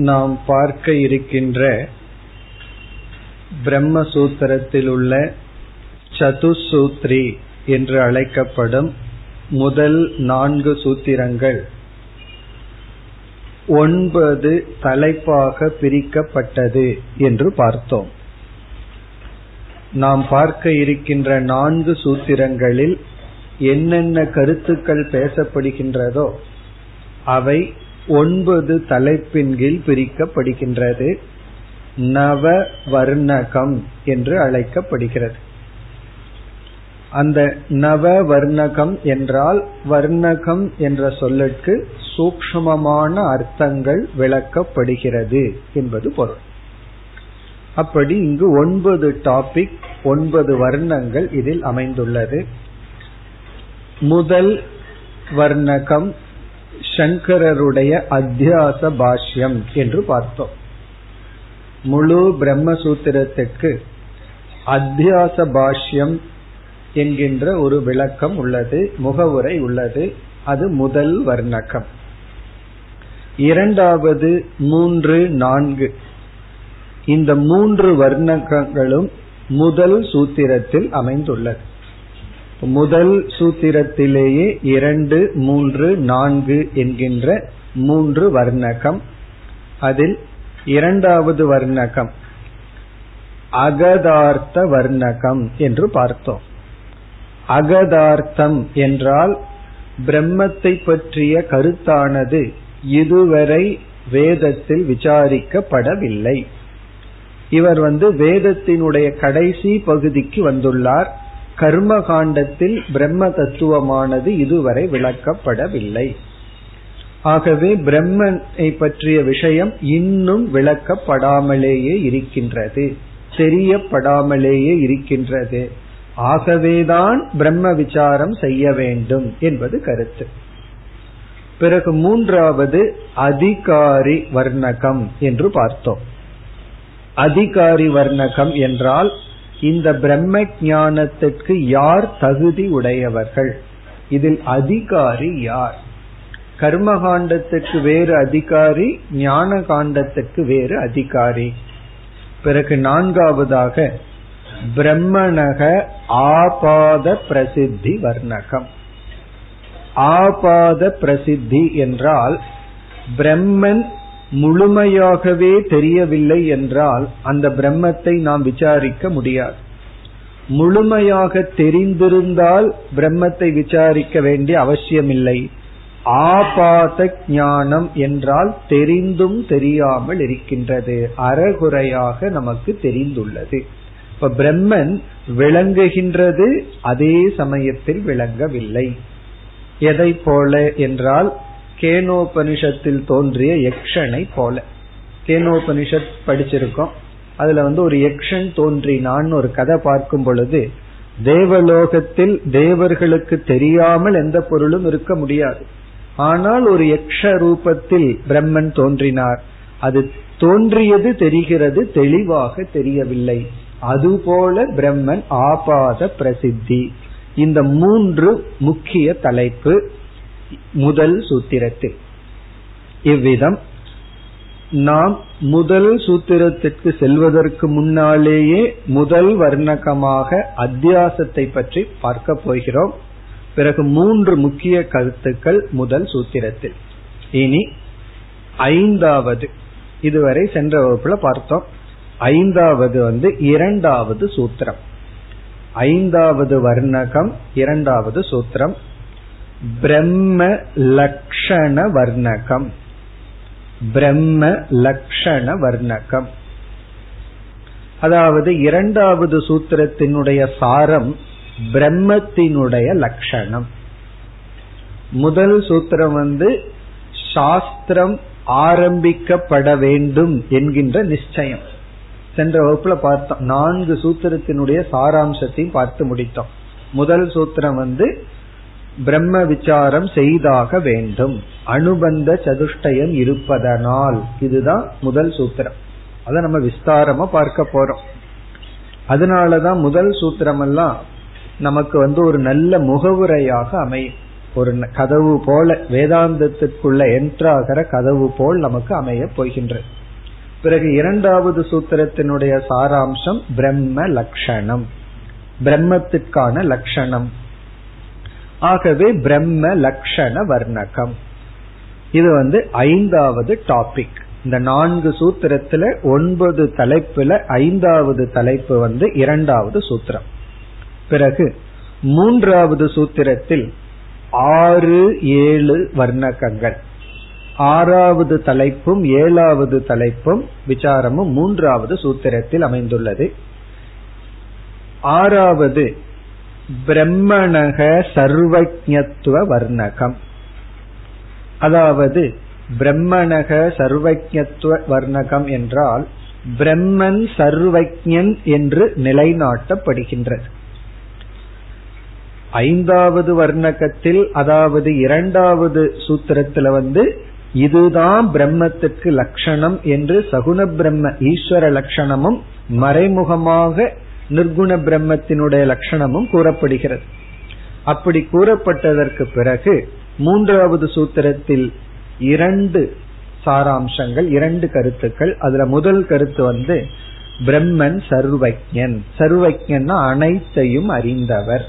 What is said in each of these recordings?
நாம் பார்க்க இருக்கின்ற பிரம்மசூத்திரத்தில் உள்ள சதுசூத்ரி என்று அழைக்கப்படும் முதல் நான்கு சூத்திரங்கள். ஒன்பது தலைப்பாக பிரிக்கப்பட்டது என்று பார்த்தோம். நாம் பார்க்க இருக்கின்ற நான்கு சூத்திரங்களில் என்னென்ன கருத்துக்கள் பேசப்படுகின்றதோ அவை ஒன்பது தலைப்பின் கீழ் பிரிக்கப்படுகின்றது. நவ வர்ணகம் என்று அழைக்கப்படுகிறது. அந்த நவ வர்ணகம் என்றால் வர்ணகம் என்ற சொல்லுக்கு சூக்மமான அர்த்தங்கள் விளக்கப்படுகிறது என்பது பொருள். அப்படி இங்கு ஒன்பது டாபிக் ஒன்பது வர்ணங்கள் இதில் அமைந்துள்ளது. முதல் வர்ணகம் சங்கரருடைய அத்தியாச பாஷ்யம் என்று பார்த்தோம். முழு பிரம்மசூத்திரத்துக்கு அத்தியாச பாஷ்யம் என்கின்ற ஒரு விளக்கம் உள்ளது முகவுரை உள்ளது. அது முதல் வர்ணகம். இரண்டாவது மூன்று நான்கு. இந்த மூன்று வர்ணகங்களும் முதல் சூத்திரத்தில் அமைந்துள்ளது. முதல் சூத்திரத்திலேயே இரண்டு மூன்று நான்கு என்கின்ற மூன்று வர்ணகம். அதில் இரண்டாவது வர்ணகம் அகதார்த்த வர்ணகம் என்று பார்த்தோம். அகதார்த்தம் என்றால் பிரம்மத்தை பற்றிய கருத்தானது இதுவரை வேதத்தில் விசாரிக்கப்படவில்லை. இவர் வந்து வேதத்தினுடைய கடைசி பகுதிக்கு வந்துள்ளார். கர்ம காண்டத்தில் பிரம்ம தத்துவமானது இதுவரை விளக்கப்படவில்லை. ஆகவே பிரம்மனை பற்றிய விஷயம் இன்னும் விளக்கப்படாமலேயே இருக்கின்றது. தெரியப்படாமலேயே இருக்கின்றது. ஆகவேதான் பிரம்ம விசாரம் செய்ய வேண்டும் என்பது கருத்து. பிறகு மூன்றாவது அதிகாரி வர்ணகம் என்று பார்த்தோம். அதிகாரி வர்ணகம் என்றால் இந்த பிரம்ம ஞானத்திற்கு யார் தகுதி உடையவர்கள்? இதில் அதிகாரி யார்? கர்ம காண்டத்துக்கு வேறு அதிகாரி ஞான காண்டத்துக்கு வேறு அதிகாரி. பிறகு நான்காவதாக பிரம்மணக ஆபாத பிரசித்தி வர்ணகம். ஆபாத பிரசித்தி என்றால் பிரம்மன் முழுமையாகவே தெரியவில்லை என்றால் அந்த பிரம்மத்தை நாம் விசாரிக்க முடியாது. முழுமையாக தெரிந்திருந்தால் பிரம்மத்தை விசாரிக்க வேண்டிய அவசியமில்லை. ஆபாத ஞானம் என்றால் தெரிந்தும் தெரியாமல் இருக்கின்றது. அறகுறையாக நமக்கு தெரிந்துள்ளது. இப்ப பிரம்மன் விளங்குகின்றது அதே சமயத்தில் விளங்கவில்லை. எதை போல என்றால் கேனோபனிஷத்தில் தோன்றிய யக்ஷனை போல. கேனோபனிஷத் படிச்சிருக்கோம். அதுல வந்து ஒரு யக்ஷன் தோன்றினான் ஒரு கதை பார்க்கும் பொழுது தேவலோகத்தில் தேவர்களுக்கு தெரியாமல் எந்த பொருளும் இருக்க முடியாது. ஆனால் ஒரு யக்ஷ ரூபத்தில் பிரம்மன் தோன்றினார். அது தோன்றியது தெரிகிறது தெளிவாக தெரியவில்லை. அதுபோல பிரம்மன் ஆபாத பிரசித்தி. இந்த மூன்று முக்கிய தலைப்பு முதல் சூத்திரத்தில். இவ்விதம் நாம் முதல் சூத்திரத்திற்கு செல்வதற்கு முன்னாலேயே முதல் வர்ணகமாக அத்தியாசத்தை பற்றி பார்க்க போகிறோம். பிறகு மூன்று முக்கிய கருத்துக்கள் முதல் சூத்திரத்தில். இனி ஐந்தாவது இதுவரை சென்ற வகுப்புல பார்த்தோம். ஐந்தாவது வந்து இரண்டாவது சூத்திரம். ஐந்தாவது வர்ணகம் இரண்டாவது சூத்திரம். பிரம்ம லக்ஷண வர்ணகம். பிரம்ம லக்ஷண வர்ணகம். அதாவது இரண்டாவது சூத்திரத்தினுடைய சாரம் பிரம்மத்தினுடைய லட்சணம் முதல் சூத்திரம் வந்து சாஸ்திரம் ஆரம்பிக்கப்பட வேண்டும் என்கின்ற நிச்சயம். சென்ற வகுப்புல பார்த்தோம். நான்கு சூத்திரத்தினுடைய சாராம்சத்தையும் பார்த்து முடித்தோம். முதல் சூத்திரம் வந்து பிரம்ம விசாரம் செய்தாக வேண்டும். அனுபந்த சதுஷ்டயம் இருப்பதனால். இதுதான் முதல் சூத்திரம். அதை நம்ம விஸ்தாரமா பார்க்க போறோம். அதனாலதான் முதல் சூத்திரம் எல்லாம் நமக்கு வந்து ஒரு நல்ல முகவுரையாக அமையும். ஒரு கதவு போல வேதாந்தத்திற்குள்ள என்ட்ராகிற கதவு போல் நமக்கு அமைய போகின்றது. பிறகு இரண்டாவது சூத்திரத்தினுடைய சாராம்சம் பிரம்ம லட்சணம் பிரம்மத்திற்கான லட்சணம் ஆகவே பிரம்ம லட்சண வர்ணகம். இது வந்து ஐந்தாவது டாபிக் இந்த நான்கு சூத்திரத்துல ஒன்பது தலைப்புல ஐந்தாவது தலைப்பு வந்து இரண்டாவது சூத்திரம். பிறகு மூன்றாவது சூத்திரத்தில் ஆறு ஏழு வர்ணகங்கள். ஆறாவது தலைப்பும் ஏழாவது தலைப்பும் விசாரமும் மூன்றாவது சூத்திரத்தில் அமைந்துள்ளது. ஆறாவது பிரம்மணக சர்வஜத்துவ வர்ணகம். அதாவது பிரம்மணக சர்வஜத்துவ வர்ணகம் என்றால் பிரம்மன் சர்வஜன் என்று நிலைநாட்டப்படுகின்றது. ஐந்தாவது வர்ணகத்தில் அதாவது இரண்டாவது சூத்திரத்துல வந்து இதுதான் பிரம்மத்துக்கு லட்சணம் என்று சகுண பிரம்ம ஈஸ்வர லட்சணமும் மறைமுகமாக நிர்குண பிரம்மத்தினுடைய லட்சணமும் கூறப்படுகிறது. அப்படி கூறப்பட்டதற்கு பிறகு மூன்றாவது சூத்திரத்தில் இரண்டு சாராம்சங்கள் இரண்டு கருத்துக்கள். அதுல முதல் கருத்து வந்து பிரம்மன் சர்வஜன். சர்வஜன்னா அனைத்தையும் அறிந்தவர்.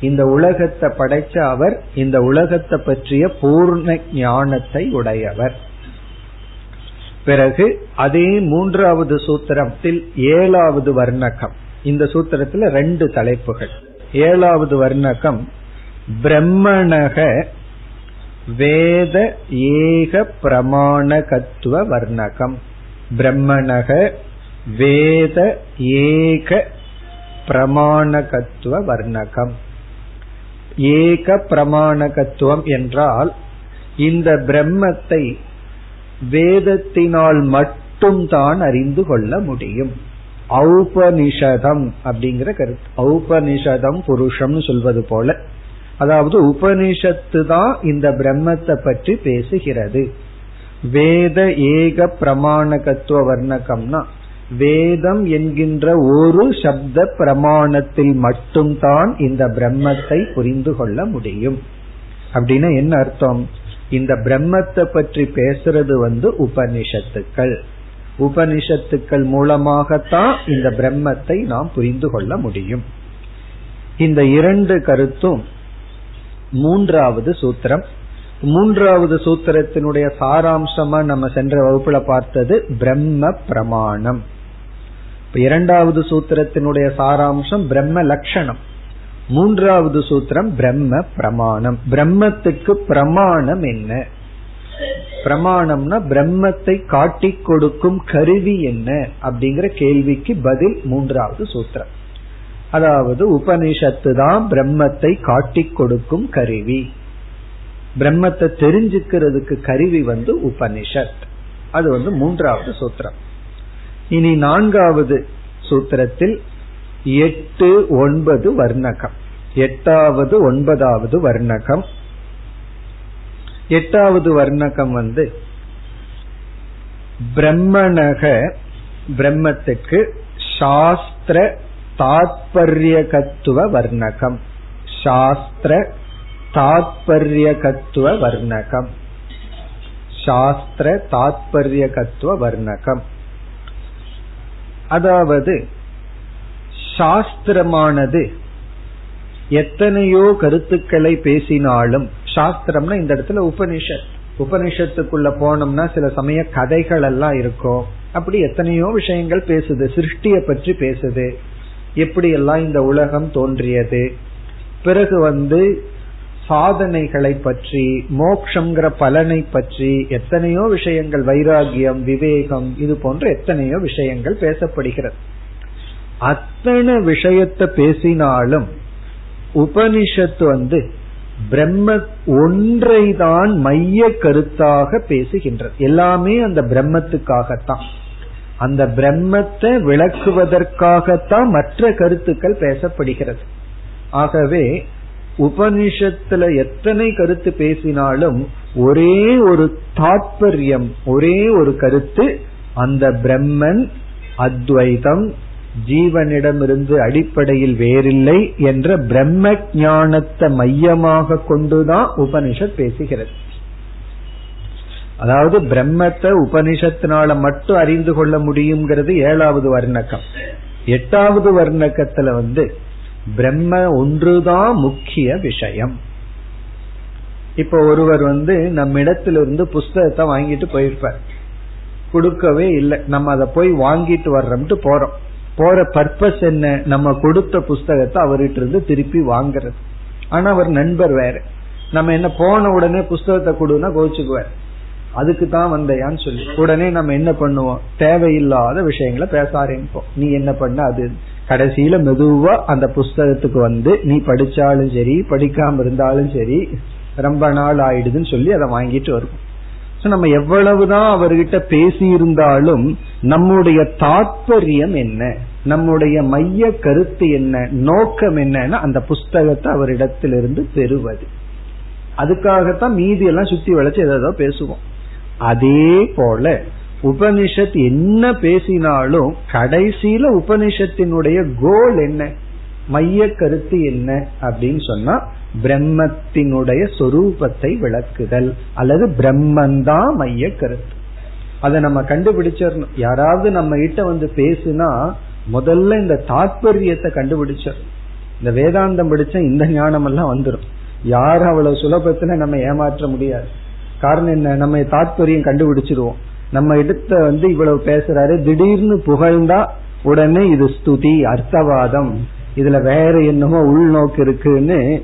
இந்த உலகத்தை படைச்ச அவர் இந்த உலகத்தை பற்றிய பூர்ண ஞானத்தை உடையவர். பிறகு அதே மூன்றாவது சூத்திரத்தில் ஏழாவது வர்ணகம். இந்த சூத்திரத்துல ரெண்டு தலைப்புகள். ஏழாவது வர்ணகம் பிரம்மணக வேத ஏக பிரமாணகத்துவ வர்ணகம். பிரம்மணக வேத ஏக பிரமாணகத்துவ வர்ணகம். ஏக பிரமாணகத்துவம் என்றால் இந்த பிரம்மத்தை வேதத்தினால் மட்டும் தான் அறிந்து கொள்ள முடியும். ஔபனிஷதம் அப்படிங்கிற கருத்து. ஔபனிஷதம் புருஷம்னு சொல்வது போல. அதாவது உபனிஷத்து தான் இந்த பிரம்மத்தை பற்றி பேசுகிறது. வேத ஏக பிரமாணகத்துவ வர்ணகம்னா வேதம் என்கின்ற ஒரு சப்த பிரமாணத்தில் மட்டும்தான் இந்த பிரம்மத்தை புரிந்து கொள்ள முடியும். அப்படின்னா என்ன அர்த்தம்? இந்த பிரம்மத்தை பற்றி பேசுறது வந்து உபனிஷத்துக்கள். உபனிஷத்துக்கள் மூலமாகத்தான் இந்த பிரம்மத்தை நாம் புரிந்து கொள்ள முடியும். இந்த இரண்டு கருத்தும் மூன்றாவது சூத்திரம். மூன்றாவது சூத்திரத்தினுடைய சாராம்சமா நம்ம சென்ற வகுப்புல பார்த்தது பிரம்ம பிரமாணம். இரண்டாவது சூத்திரத்தினுடைய சாராம்சம் பிரம்ம லட்சணம். மூன்றாவது சூத்திரம் பிரம்ம பிரமாணம். பிரம்மத்துக்கு பிரமாணம் என்ன? பிரமாணம்னா பிரம்மத்தை காட்டி கொடுக்கும் கருவி என்ன? அப்படிங்கிற கேள்விக்கு பதில் மூன்றாவது சூத்திரம். அதாவது உபனிஷத்து தான் பிரம்மத்தை காட்டி கொடுக்கும் கருவி. பிரம்மத்தை தெரிஞ்சுக்கிறதுக்கு கருவி வந்து உபனிஷத். அது வந்து மூன்றாவது சூத்திரம். இனி நான்காவது சூத்திரத்தில் எட்டு ஒன்பது வர்ணகம். எட்டாவது ஒன்பதாவது வர்ணகம். எட்டாவது வர்ணகம் வந்து பிரம்மணக பிரம்மத்துக்கு சாஸ்திர தாத்பரியகத்துவ வர்ணகம். சாஸ்திர தாத்பரியகத்துவ வர்ணகம். சாஸ்திர தாத்பரியகத்துவ வர்ணகம். அதாவது சாஸ்திரமானது. எத்தனையோ கருத்துக்களை பேசினாலும் சாஸ்திரம்னா இந்த இடத்துல உபனிஷத். உபனிஷத்துக்குள்ள போனோம்னா சில சமய கதைகள் எல்லாம் இருக்கும். அப்படி எத்தனையோ விஷயங்கள் பேசுது சிருஷ்டிய பற்றி பேசுது. எப்படி எல்லாம் இந்த உலகம் தோன்றியது. பிறகு வந்து சாதனைகளை பற்றி மோக்ஷங்கிற பலனை பற்றி எத்தனையோ விஷயங்கள் வைராகியம் விவேகம் இது போன்ற எத்தனையோ விஷயங்கள் பேசப்படுகிறது. அத்தனை விஷயத்தை பேசினாலும் உபனிஷத்து வந்து பிரம்ம ஒன்றை தான் மைய கருத்தாக பேசுகின்றது. எல்லாமே அந்த பிரம்மத்துக்காகத்தான். அந்த பிரம்மத்தை விளக்குவதற்காகத்தான் மற்ற கருத்துக்கள் பேசப்படுகிறது. ஆகவே உபனிஷத்துல எத்தனை கருத்து பேசினாலும் ஒரே ஒரு தாற்பயம் ஒரே ஒரு கருத்து அந்த பிரம்மன் அத்வைதம் ஜீவனிடமிருந்து அடிப்படையில் வேறில்லை என்ற பிரம்ம ஞானத்தை மையமாக கொண்டுதான் உபனிஷத் பேசுகிறது. அதாவது பிரம்மத்தை உபனிஷத்தினால மட்டும் அறிந்து கொள்ள முடியுங்கிறது ஏழாவது வர்ணக்கம். எட்டாவது வர்ணக்கத்துல வந்து பிரம்ம ஒன்றுதான் முக்கிய விஷயம். இப்ப ஒருவர் வந்து நம்ம இடத்திலிருந்து புஸ்தகத்தை வாங்கிட்டு போயிருப்பார். கொடுக்கவே இல்லை. நம்ம அதை போய் வாங்கிட்டு வர்றோம்ட்டு போறோம். போற பர்பஸ் என்ன? நம்ம கொடுத்த புஸ்தகத்தை அவர்கிட்ட இருந்து திருப்பி வாங்குறது. ஆனா அவர் நண்பர் வேற. நம்ம என்ன போன உடனே புஸ்தகத்தை கொடுன்னா கோச்சுக்குவார் அதுக்கு தான் வந்தையான்னு சொல்லி. உடனே நம்ம என்ன பண்ணுவோம்? தேவையில்லாத விஷயங்களை பேச ஆரம்பிப்போம். நீ என்ன பண்ண? அது கடைசியில மெதுவா அந்த புஸ்தகத்துக்கு வந்து நீ படிச்சாலும் சரி படிக்காம இருந்தாலும் சரி ரொம்ப நாள் ஆயிடுதுன்னு சொல்லி அதை வாங்கிட்டு வருவோம். நம்ம எவ்வளவுதான் அவர்கிட்ட பேசி இருந்தாலும் நம்முடைய தாற்பயம் என்ன? நம்முடைய மைய கருத்து என்ன நோக்கம் என்னன்னா அந்த புஸ்தகத்தை அவரிடத்திலிருந்து பெறுவது. அதுக்காகத்தான் மீதி எல்லாம் சுத்தி வளைச்சு ஏதோ பேசுவோம். அதே போல உபனிஷத் என்ன பேசினாலும் கடைசியில உபனிஷத்தினுடைய கோல் என்ன மைய கருத்து என்ன அப்படின்னு சொன்னா பிரம்மத்தினுடைய சொரூபத்தை விளக்குதல் அல்லது பிரம்மந்தான் மைய கருத்து. அதை நம்ம கண்டுபிடிச்சிடணும். யாராவது நம்ம கிட்ட வந்து பேசுனா முதல்ல இந்த தாத்பரியத்தை கண்டுபிடிச்சிடணும் இந்த வேதாந்தம் படிச்சா இந்த ஞானம் எல்லாம் வந்துடும் யாரும் அவ்வளவு சுலபத்துல நம்ம ஏமாற்ற முடியாது. காரணம் என்ன? நம்ம தாத்பரியம் கண்டுபிடிச்சிருவோம். நம்ம இடத்த வந்து இவ்வளவு பேசுறாரு திடீர்னு புகழ்ந்தா உடனே இது ஸ்துதி அர்த்தவாதம். இதுல வேற என்னமோ உள்நோக்கு இருக்குன்னு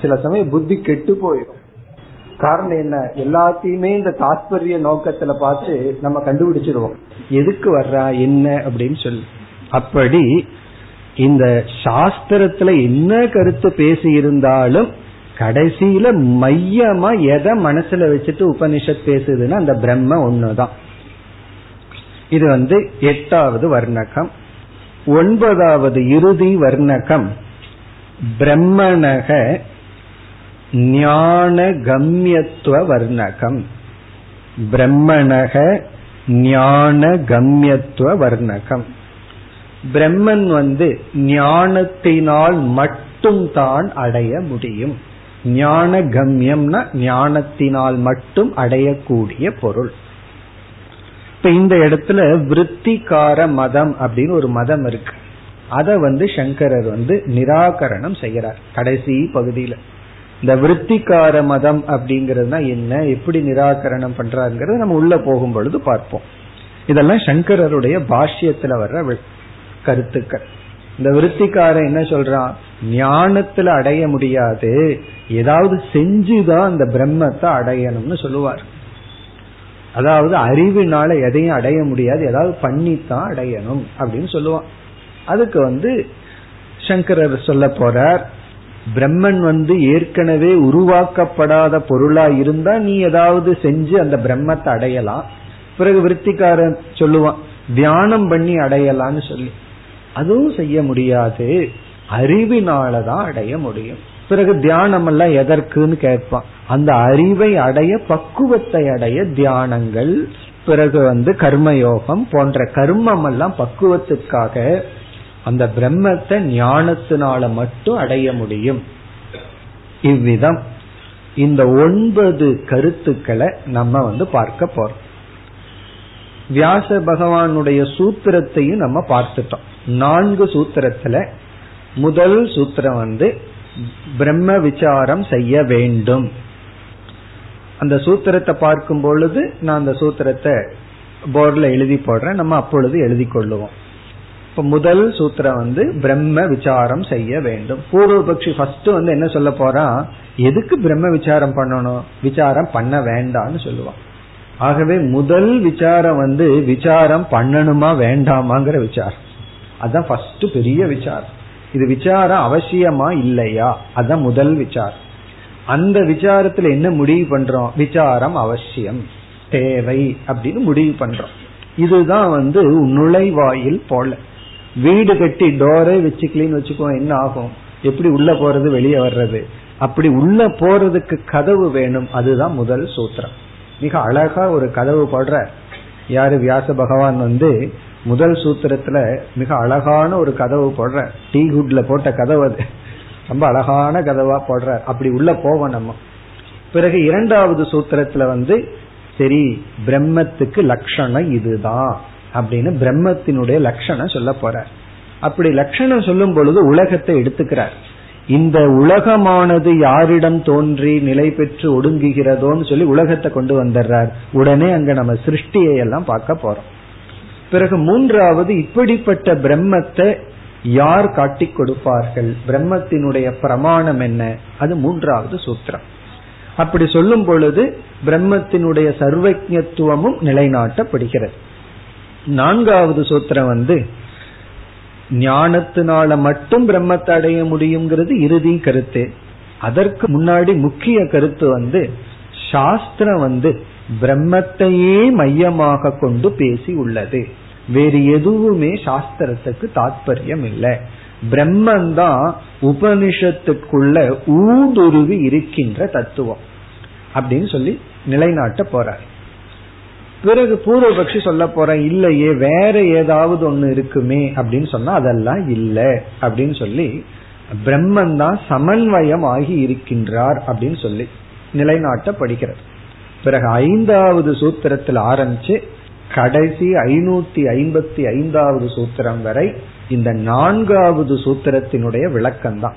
சில சமயம் புத்தி கெட்டு போயிடும் காரணம் என்ன? எல்லாத்தையுமே இந்த தாத்பரிய நோக்கத்துல பார்த்து நம்ம கண்டுபிடிச்சிருவோம். எதுக்கு வர்றா? என்ன? அப்படின்னு சொல்லி. அப்படி இந்த சாஸ்திரத்துல என்ன கருத்து பேசி இருந்தாலும் கடைசியில மையமா எதை மனசுல வச்சுட்டு உபனிஷத் பேசுதுன்னா அந்த பிரம்ம ஒண்ணுதான். இது வந்து எட்டாவது வர்ணகம். ஒன்பதாவது இறுதி வர்ணகம். பிரம்மணக ஞான கம்யத்துவ வர்ணகம். பிரம்மணக ஞான கம்யத்துவ வர்ணகம். பிரம்மன் வந்து ஞானத்தினால் மட்டும் தான் அடைய முடியும். ஞான கம்யம்னா ஞானத்தினால் மட்டும் அடையக்கூடிய பொருள். இப்ப இந்த இடத்துல விற்த்திகார மதம் அப்படின்னு ஒரு மதம் இருக்கு. அத வந்து சங்கரர் வந்து நிராகரணம் செய்யறார் கடைசி பகுதியில. இந்த விற்த்திகார மதம் அப்படிங்கறதுனா என்ன எப்படி நிராகரணம் பண்றாருங்கிறது நம்ம உள்ள போகும் பொழுது பார்ப்போம். இதெல்லாம் சங்கரருடைய பாஷ்யத்துல வர்ற கருத்துக்கள். இந்த விருத்திக்காரன் என்ன சொல்றான்? ஞானத்துல அடைய முடியாது. ஏதாவது செஞ்சுதான் அந்த பிரம்மத்தை அடையணும்னு சொல்லுவார். அதாவது அறிவினால எதையும் அடைய முடியாது. ஏதாவது பண்ணித்தான் அடையணும் அப்படின்னு சொல்லுவான். அதுக்கு வந்து சங்கரர் சொல்ல போறார் பிரம்மன் வந்து ஏற்கனவே உருவாக்கப்படாத பொருளா இருந்தா நீ ஏதாவது செஞ்சு அந்த பிரம்மத்தை அடையலாம். பிறகு விருத்திக்காரன் சொல்லுவான் தியானம் பண்ணி அடையலாம்னு சொல்லி. அதுவும் செய்ய முடியாது. அறிவினாலதான் அடைய முடியும். பிறகு தியானம் எல்லாம் எதற்குன்னு கேட்பான். அந்த அறிவை அடைய பக்குவத்தை அடைய தியானங்கள் பிறகு வந்து கர்மயோகம் போன்ற கர்மம் எல்லாம் பக்குவத்துக்காக அந்த பிரம்மத்தை ஞானத்தினால மட்டும் அடைய முடியும். இவ்விதம். இந்த ஒன்பது கருத்துக்களை நம்ம வந்து பார்க்க போறோம். வியாச பகவானுடைய சூத்திரத்தையும் நம்ம பார்த்துட்டோம். நான்கு சூத்திரத்துல முதல் சூத்திரம் வந்து பிரம்ம விசாரம் செய்ய வேண்டும். அந்த சூத்திரத்தை பார்க்கும் பொழுது நான் அந்த சூத்திரத்தை போர்டில் எழுதி போடுறேன். நம்ம அப்பொழுது எழுதி கொள்ளுவோம். இப்ப முதல் சூத்திரம் வந்து பிரம்ம விசாரம் செய்ய வேண்டும். பூர்வபக்ஷி ஃபர்ஸ்ட் வந்து என்ன சொல்ல போறான் எதுக்கு பிரம்ம விசாரம் பண்ணணும்? விசாரம் பண்ண வேண்டாம்னு சொல்லுவான் ஆகவே முதல் விசாரம் வந்து விசாரம் பண்ணணுமா வேண்டாமாங்கிற விசாரம். அதுதான் ஃபர்ஸ்ட் பெரிய விசாரம். இது விசாரம் அவசியமா இல்லையா? அதுதான் முதல் விசாரம். அந்த விசாரத்துல என்ன முடிவு பண்றோம்? விசாரம் அவசியம் தேவை அப்படின்னு முடிவு பண்றோம். இதுதான் வந்து நுழைவாயில் போல. வீடு கட்டி டோரே வச்சுக்கலின்னு வச்சுக்கோ என்ன ஆகும்? எப்படி உள்ள போறது வெளியே வர்றது? அப்படி உள்ள போறதுக்கு கதவு வேணும். அதுதான் முதல் சூத்திரம். மிக அழகா ஒரு கதவு போடுற யாரு? வியாச பகவான் வந்து முதல் சூத்திரத்துல மிக அழகான ஒரு கதவு போடுற. டீ குட்ல போட்ட கதவு அது. ரொம்ப அழகான கதவா போடுற. அப்படி உள்ள போவோம் நம்ம. பிறகு இரண்டாவது சூத்திரத்துல வந்து சரி பிரம்மத்துக்கு லட்சணம் இதுதான். அப்படின்னு பிரம்மத்தினுடைய லட்சணம் சொல்ல போற. அப்படி லட்சணம் சொல்லும் பொழுது உலகத்தை எடுத்துக்கிறார். இந்த உலகமானது யாரிடம் தோன்றி நிலை பெற்று ஒடுங்குகிறதோன்னு சொல்லி உலகத்தை கொண்டு வந்துடுறார். உடனே அங்க நம்ம சிருஷ்டியை எல்லாம் பார்க்க போறோம். பிறகு மூன்றாவது இப்படிப்பட்ட பிரம்மத்தை யார் காட்டி கொடுப்பார்கள்? பிரம்மத்தினுடைய பிரமாணம் என்ன? அது மூன்றாவது சூத்திரம். அப்படி சொல்லும் பொழுது பிரம்மத்தினுடைய சர்வஜத்துவமும் நிலைநாட்டப்படுகிறது. நான்காவது சூத்திரம் வந்து ஞானத்தினால மட்டும் பிரம்மத்தை அடைய முடியுங்கிறது இறுதி கருத்து. அதற்கு முன்னாடி முக்கிய கருத்து வந்து சாஸ்திரம் வந்து பிரம்மத்தையே மையமாக கொண்டு பேசி உள்ளது. வேறு எதுவுமே சாஸ்திரத்துக்கு தாற்பயம் இல்லை பிரம்மந்தான் உபனிஷத்துக்குள்ள ஊடுருவி இருக்கின்ற தத்துவம் அப்படின்னு சொல்லி நிலைநாட்ட போறார். பிறகு பூர்வபக்ஷி சொல்ல போற இல்லையே வேற ஏதாவது ஒண்ணு இருக்குமே அப்படின்னு சொன்னா அதெல்லாம் இல்லை அப்படின்னு சொல்லி பிரம்மன் தான் சமன்வயம் ஆகி இருக்கின்றார் அப்படின்னு சொல்லி நிலைநாட்டப்படுகிறது. பிறகு ஐந்தாவது சூத்திரத்தில் ஆரம்பிச்சு கடைசி ஐநூத்தி ஐம்பத்தி ஐந்தாவது சூத்திரம் வரை இந்த நான்காவது சூத்திரத்தினுடைய விளக்கம்தான்.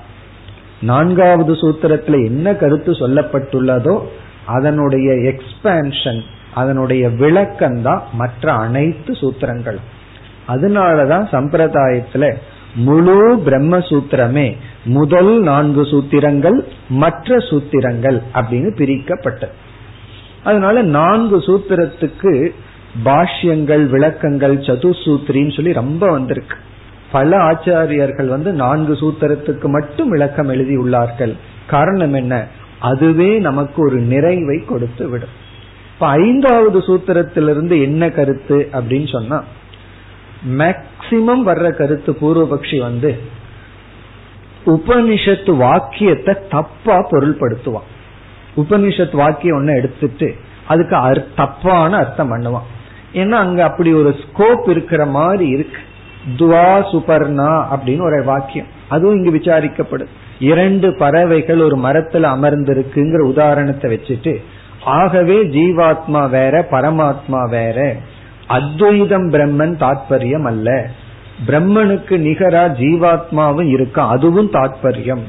நான்காவது சூத்திரத்துல என்ன கருத்து சொல்லப்பட்டுள்ளதோ அதனுடைய எக்ஸ்பேன்ஷன் அதனுடைய விளக்கம் தான் மற்ற அனைத்து சூத்திரங்கள் அதனாலதான் சம்பிரதாயத்துல முழு பிரம்மசூத்திரமே முதல் நான்கு சூத்திரங்கள் மற்ற சூத்திரங்கள் அப்படின்னு பிரிக்கப்பட்டது. அதனால நான்கு சூத்திரத்துக்கு பாஷ்யங்கள் விளக்கங்கள் சதுசூத்திரின்னு சொல்லி ரொம்ப வந்திருக்கு. பல ஆச்சாரியர்கள் வந்து நான்கு சூத்திரத்துக்கு மட்டும் விளக்கம் எழுதியுள்ளார்கள். காரணம் என்ன? அதுவே நமக்கு ஒரு நிறைவை கொடுத்து விடும். இப்ப ஐந்தாவது சூத்திரத்திலிருந்து என்ன கருத்து அப்படின்னு சொன்னா மேக்சிமம் வர்ற கருத்து பூர்வபக்ஷி வந்து உபனிஷத்து வாக்கியத்தை தப்பா பொருள்படுத்துவான். உபனிஷத் வாக்கியம் ஒன்னு எடுத்துட்டு அதுக்கு தப்பான அர்த்தம் பண்ணுவான். ஏன்னா அங்க அப்படி ஒரு ஸ்கோப் இருக்கிற மாதிரி இருக்கு. துவா சுபர்ணா அப்படின்னு ஒரு வாக்கியம். அதுவும் இங்கு விசாரிக்கப்படும். இரண்டு பறவைகள் ஒரு மரத்துல அமர்ந்திருக்குங்கிற உதாரணத்தை வச்சுட்டு ஆகவே ஜீவாத்மா வேற பரமாத்மா வேற அத்வைதம் பிரம்மன் தாத்பரியம் அல்ல. பிரம்மனுக்கு நிகரா ஜீவாத்மாவும் இருக்கும் அதுவும் தாத்பரியம்.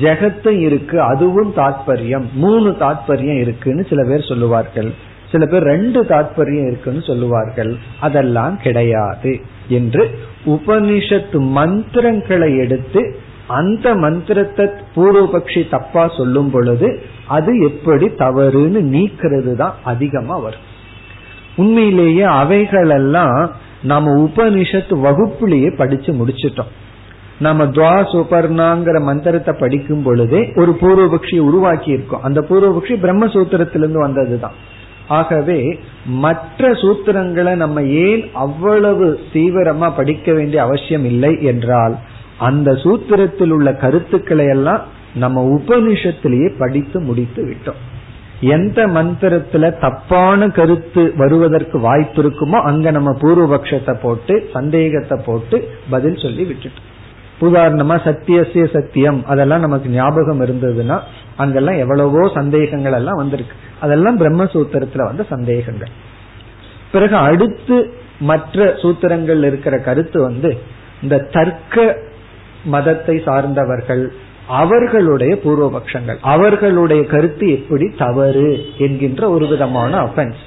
ஜெகத்தும் இருக்கு அதுவும் தாத்பரியம். மூணு தாத்பரியம் இருக்குன்னு சில பேர் சொல்லுவார்கள். சில பேர் ரெண்டு தாத்பரியம் இருக்குன்னு சொல்லுவார்கள். அதெல்லாம் கிடையாது என்று உபனிஷத்து மந்திரங்களை எடுத்து அந்த மந்திரத்தை பூர்வபக்ஷி தப்பா சொல்லும் பொழுது அது எப்படி தவறுன்னு நீக்கிறது தான் அதிகமா வரும். உண்மையிலேயே அவைகளெல்லாம் நாம உபனிஷத்து வகுப்புலேயே படிச்சு முடிச்சிட்டோம். நம்ம துவா சுபர்ணாங்கிற மந்திரத்தை படிக்கும் பொழுதே ஒரு பூர்வபக்ஷியை உருவாக்கி இருக்கோம் அந்த பூர்வபக்ஷி பிரம்மசூத்திரத்திலிருந்து வந்ததுதான். ஆகவே மற்ற சூத்திரங்களை நம்ம ஏன் அவ்வளவு தீவிரமா படிக்க வேண்டிய அவசியம் இல்லை என்றால் அந்த சூத்திரத்தில் உள்ள கருத்துக்களை எல்லாம் நம்ம உபனிஷத்திலேயே படித்து முடித்து விட்டோம். எந்த மந்திரத்துல தப்பான கருத்து வருவதற்கு வாய்ப்பு இருக்குமோ அங்க நம்ம பூர்வபக்ஷத்தை போட்டு சந்தேகத்தை போட்டு பதில் சொல்லி விட்டுட்டோம். உதாரணமா சத்தியசிய சத்தியம். அதெல்லாம் நமக்கு ஞாபகம் இருந்ததுன்னா அங்கெல்லாம் எவ்வளவோ சந்தேகங்கள் எல்லாம் வந்திருக்கு. அதெல்லாம் பிரம்மசூத்திரத்துல வந்த சந்தேகங்கள். பிறகு அடுத்து மற்ற சூத்திரங்கள் இருக்கிற கருத்து வந்து இந்த தர்க்க மதத்தை சார்ந்தவர்கள் அவர்களுடைய பூர்வபக்ஷங்கள். அவர்களுடைய கருத்து எப்படி தவறு என்கின்ற ஒரு விதமான அஃபென்ஸ்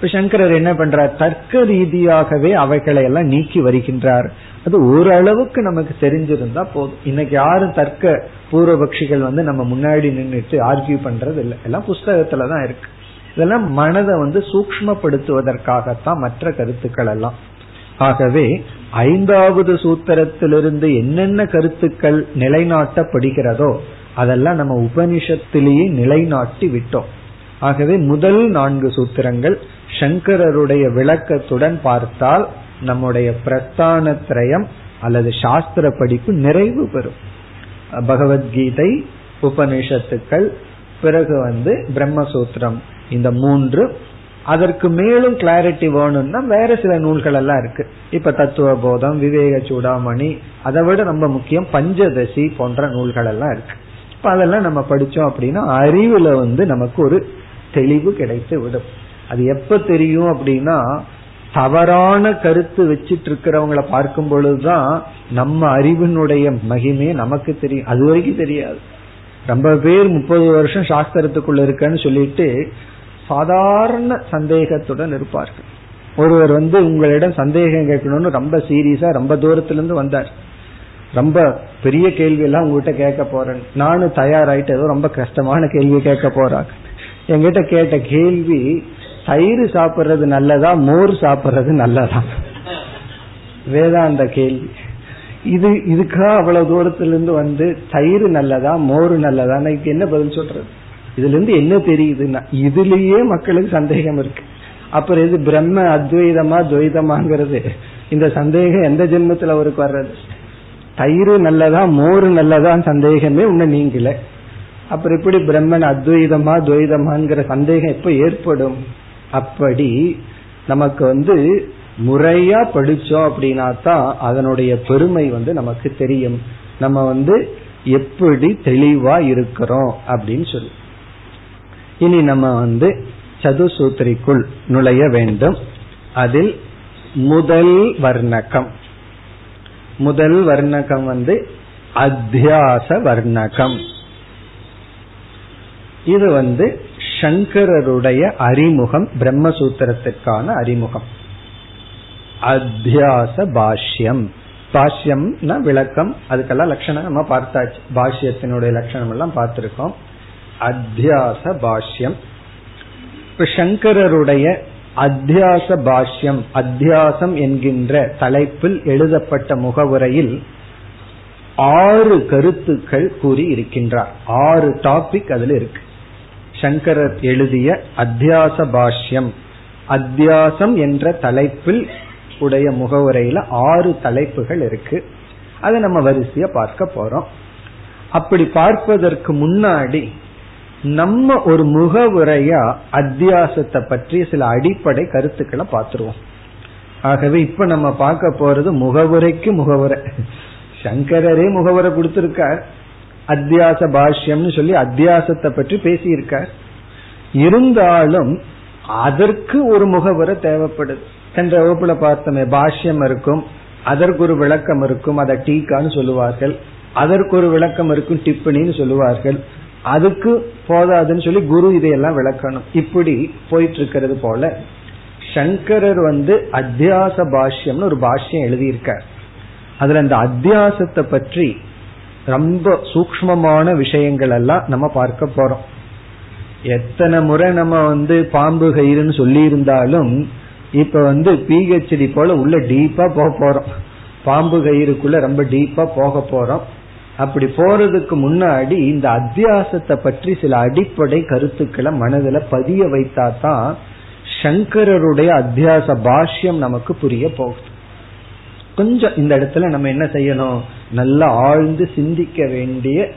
இப்ப சங்கரர் என்ன பண்றார்? தர்க்க ரீதியாகவே அவைகளை எல்லாம் நீக்கி வருகின்றார். அது ஓரளவுக்கு நமக்கு தெரிஞ்சிருந்தா போதும். இன்னைக்கு யாரும் தர்க்க பூர்வபக்ஷிகள் வந்து நம்ம முன்னாடி நின்றுட்டு ஆர்கியூ பண்றது இல்லை எல்லாம் புஸ்தகத்துலதான் இருக்கு. இதெல்லாம் மனதை வந்து சூக்மப்படுத்துவதற்காகத்தான் மற்ற கருத்துக்கள் எல்லாம். ஆகவே ஐந்தாவது சூத்திரத்திலிருந்து என்னென்ன கருத்துக்கள் நிலைநாட்டப்படுகிறதோ அதெல்லாம் நம்ம உபனிஷத்திலேயே நிலைநாட்டி விட்டோம். ஆகவே முதல் நான்கு சூத்திரங்கள் சங்கரருடைய விளக்கத்துடன் பார்த்தால் நம்முடைய பிரஸ்தான திரயம் அல்லது சாஸ்திர படிப்பு நிறைவு பெறும். பகவத்கீதை உபனிஷத்துக்கள் பிறகு வந்து பிரம்மசூத்திரம் இந்த மூன்று. அதற்கு மேலும் கிளாரிட்டி வேணும்னா வேற சில நூல்கள் எல்லாம் இருக்கு. இப்ப தத்துவ போதம் விவேக சூடாமணி அதை விட ரொம்ப முக்கியம் பஞ்சதசி போன்ற நூல்கள் எல்லாம் இருக்கு. இப்ப அதெல்லாம் நம்ம படிச்சோம் அப்படின்னா அறிவுல வந்து நமக்கு ஒரு தெளிவு கிடைத்து விடும் அது எப்ப தெரியும் அப்படின்னா தவறான கருத்து வச்சிட்டு இருக்கிறவங்கள பார்க்கும் பொழுதுதான் நம்ம அறிவினுடைய மகிமே நமக்கு தெரியும். அது வரைக்கும் தெரியாது. ரொம்ப பேர் முப்பது வருஷம் சாஸ்திரத்துக்குள்ள இருக்கன்னு சொல்லிட்டு சாதாரண சந்தேகத்துடன் இருப்பார்கள். ஒருவர் வந்து உங்களிடம் சந்தேகம் கேட்கணும்னு ரொம்ப சீரியஸா ரொம்ப தூரத்துல இருந்து வந்தார். ரொம்ப பெரிய கேள்வி எல்லாம் உங்ககிட்ட கேட்க போறேன். நானும் தயாராயிட்டு ஏதோ ரொம்ப கஷ்டமான கேள்வி கேட்க போறாங்க. என்கிட்ட கேட்ட கேள்வி தயிர் சாப்பிடுறது நல்லதா? மோர் சாப்பிடுறது நல்லதா? வேதாந்த கேள்வி. இது இதுக்காக அவ்வளவு தூரத்துல இருந்து வந்து தயிர் நல்லதா மோர் நல்லதா? என்ன பதில் சொல்றது? இதுல இருந்து என்ன தெரியுதுன்னா இதுலயே மக்களுக்கு சந்தேகம் இருக்கு. அப்புறம் இது பிரம்ம அத்வைதமா துவைதமாங்கிறது. இந்த சந்தேகம் எந்த ஜென்மத்துல அவருக்கு வர்றது? தயிர் நல்லதா மோர் நல்லதா சந்தேகமே உன்ன நீங்கள அப்புறம் இப்படி பிரம்மன் அத்வைதமா துவைதமாங்கிற சந்தேகம் எப்ப ஏற்படும்? அப்படி நமக்கு வந்து முறையா படிச்சோம் அப்படின்னா தான் அதனுடைய பெருமை வந்து நமக்கு தெரியும். நம்ம வந்து எப்படி தெளிவா இருக்கிறோம் அப்படின்னு சொல்லி. இனி நம்ம வந்து சதுசூத்திரிக்குள் நுழைய வேண்டும். அதில் முதல் வர்ணகம். முதல் வர்ணகம் வந்து அத்தியாச வர்ணகம். இது வந்து சங்கரருடைய அறிமுகம் பிரம்மசூத்திரத்திற்கான அறிமுகம். அத்தியாச பாஷ்யம். பாஷ்யம்னா விளக்கம். அதுக்கெல்லாம் லட்சணம் நம்ம பார்த்தாச்சு. பாஷ்யத்தினுடைய லட்சணம் எல்லாம் பார்த்திருக்கோம். அத்தியாச பாஷ்யம். இப்ப சங்கரருடைய அத்தியாச பாஷ்யம் அத்தியாசம் என்கின்ற தலைப்பில் எழுதப்பட்ட முகவுரையில் ஆறு கருத்துக்கள் கூறி இருக்கின்றார். ஆறு டாபிக் அதுல இருக்கு. சங்கரர் எழுதிய அத்தியாச பாஷ்யம். அத்தியாசம் என்ற தலைப்பில் உடைய முகவுரையில ஆறு தலைப்புகள் இருக்கு. அதை நம்ம வரிசைய பார்க்க போறோம். அப்படி பார்ப்பதற்கு முன்னாடி நம்ம ஒரு முகவுரையா அத்தியாசத்தை பற்றி சில அடிப்படை கருத்துக்களை பார்த்துருவோம். ஆகவே இப்ப நம்ம பார்க்க போறது முகவுரைக்கு முகவுரை. சங்கரரே முகவரை கொடுத்திருக்கார். அத்தியாச பாஷ்யம்னு சொல்லி அத்தியாசத்தை பற்றி பேசியிருக்கார். இருந்தாலும் அதற்கு ஒரு முகவரை தேவைப்படுது. சென்ற வகுப்புல பார்த்தோமே பாஷ்யம் இருக்கும் அதற்கு ஒரு விளக்கம் இருக்கும் அதை டீக்கான்னு சொல்லுவார்கள். அதற்கு ஒரு விளக்கம் இருக்கும் டிப்பணின்னு சொல்லுவார்கள். அதுக்கு போதாதுன்னு சொல்லி குரு இதையெல்லாம் விளக்கணும். இப்படி போயிட்டு இருக்கிறது போல சங்கரர் வந்து அத்தியாச பாஷ்யம்னு ஒரு பாஷ்யம் எழுதியிருக்கார். அதுல அந்த அத்தியாசத்தை பற்றி ரொம்ப சூக்மமான விஷயங்கள் எல்லாம் நம்ம பார்க்க போறோம். எத்தனை முறை நம்ம வந்து பாம்பு கயிறுன்னு சொல்லி இருந்தாலும் இப்ப வந்து பிஹெச்டி போல உள்ள டீப்பா போக போறோம். பாம்பு கயிறுக்குள்ள ரொம்ப டீப்பா போக போறோம். அப்படி போறதுக்கு முன்னாடி இந்த அத்தியாசத்தை பற்றி சில அடிப்படை கருத்துக்களை மனதில் பதிய வைத்தா தான் சங்கரருடைய அத்தியாச பாஷ்யம் நமக்கு புரிய போகுது. கொஞ்சம் இந்த இடத்துல நம்ம என்ன செய்யணும்? நல்லா ஆழ்ந்து சிந்திக்க வேண்டிய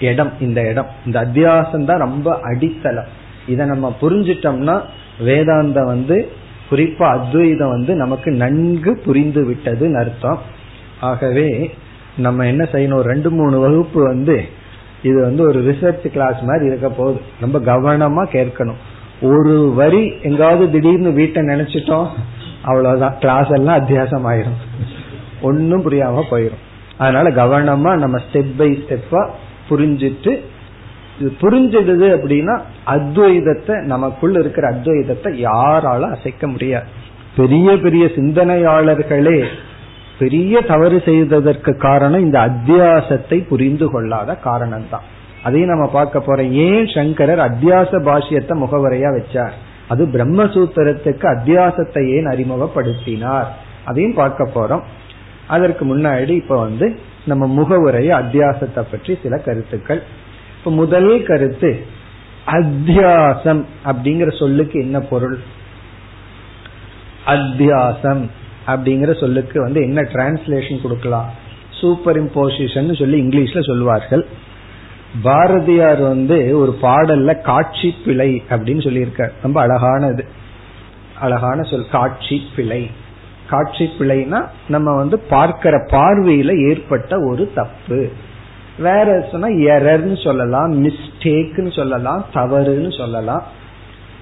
இடம் இந்த இடம். இந்த அத்தியாசம் தான் ரொம்ப அடித்தளம். இதை நம்ம புரிஞ்சிட்டோம்னா வேதாந்தம் வந்து குறிப்பா அத்வைதம் வந்து நமக்கு நன்கு புரிந்து விட்டதுன்னு அர்த்தம். ஆகவே நம்ம என்ன செய்யணும்? ரெண்டு மூணு வகுப்பு வந்து இது வந்து ஒரு ரிசர்ச் கிளாஸ் மாதிரி இருக்க போகுது. ரொம்ப கவனமா கேட்கணும். ஒரு வரி எங்காவது திடீர்னு வீட்டை நினைச்சிட்டோம் அவ்வளவுதான். கிளாஸ் எல்லாம் அத்தியாசம் ஆயிரும். ஒன்னும் புரியாம போயிரும். அதனால கவனமா நம்ம ஸ்டெப் பை ஸ்டெப்பா புரிஞ்சிட்டு இது புரிஞ்சிடுது அப்படின்னா அத்வைதத்தை நமக்குள்ள இருக்கிற அத்வைதத்தை யாராலும் அசைக்க முடியாது. பெரிய பெரிய சிந்தனையாளர்களே பெரிய தவறு செய்ததற்கு காரணம் இந்த அத்தியாசத்தை புரிந்து கொள்ளாத காரணம் தான் அதையும் நம்ம பார்க்க போறோம். ஏன் சங்கரர் அத்தியாச பாஷ்யத்தை முகவரையா வச்சார்? அது பிரம்மசூத்திரத்துக்கு அத்தியாசத்தை ஏன் அறிமுகப்படுத்தினார்? அதையும் பார்க்க போறோம். அதற்கு முன்னாடி இப்ப வந்து நம்ம முகவுரைய அத்தியாசத்தை பற்றி சில கருத்துக்கள். இப்ப முதல் கருத்து அத்தியாசம் அப்படிங்கிற சொல்லுக்கு என்ன பொருள்? அத்தியாசம் அப்படிங்கிற சொல்லுக்கு வந்து என்ன டிரான்ஸ்லேஷன் கொடுக்கலாம்? சூப்பர் இம்போசிஷன் சொல்லி இங்கிலீஷ்ல சொல்லுவார்கள் பாரதியார் வந்து ஒரு பாடல்ல காட்சி பிழை அப்படின்னு சொல்லியிருக்கார். ரொம்ப அழகானது. அழகான சொல் காட்சி பிழை. காட்சி பிழைனா நம்ம வந்து பார்க்கிற பார்வையில ஏற்பட்ட ஒரு தப்பு. வேற சொன்னா எரர்னு சொல்லலாம் மிஸ்டேக்னு சொல்லலாம் தவறுன்னு சொல்லலாம்.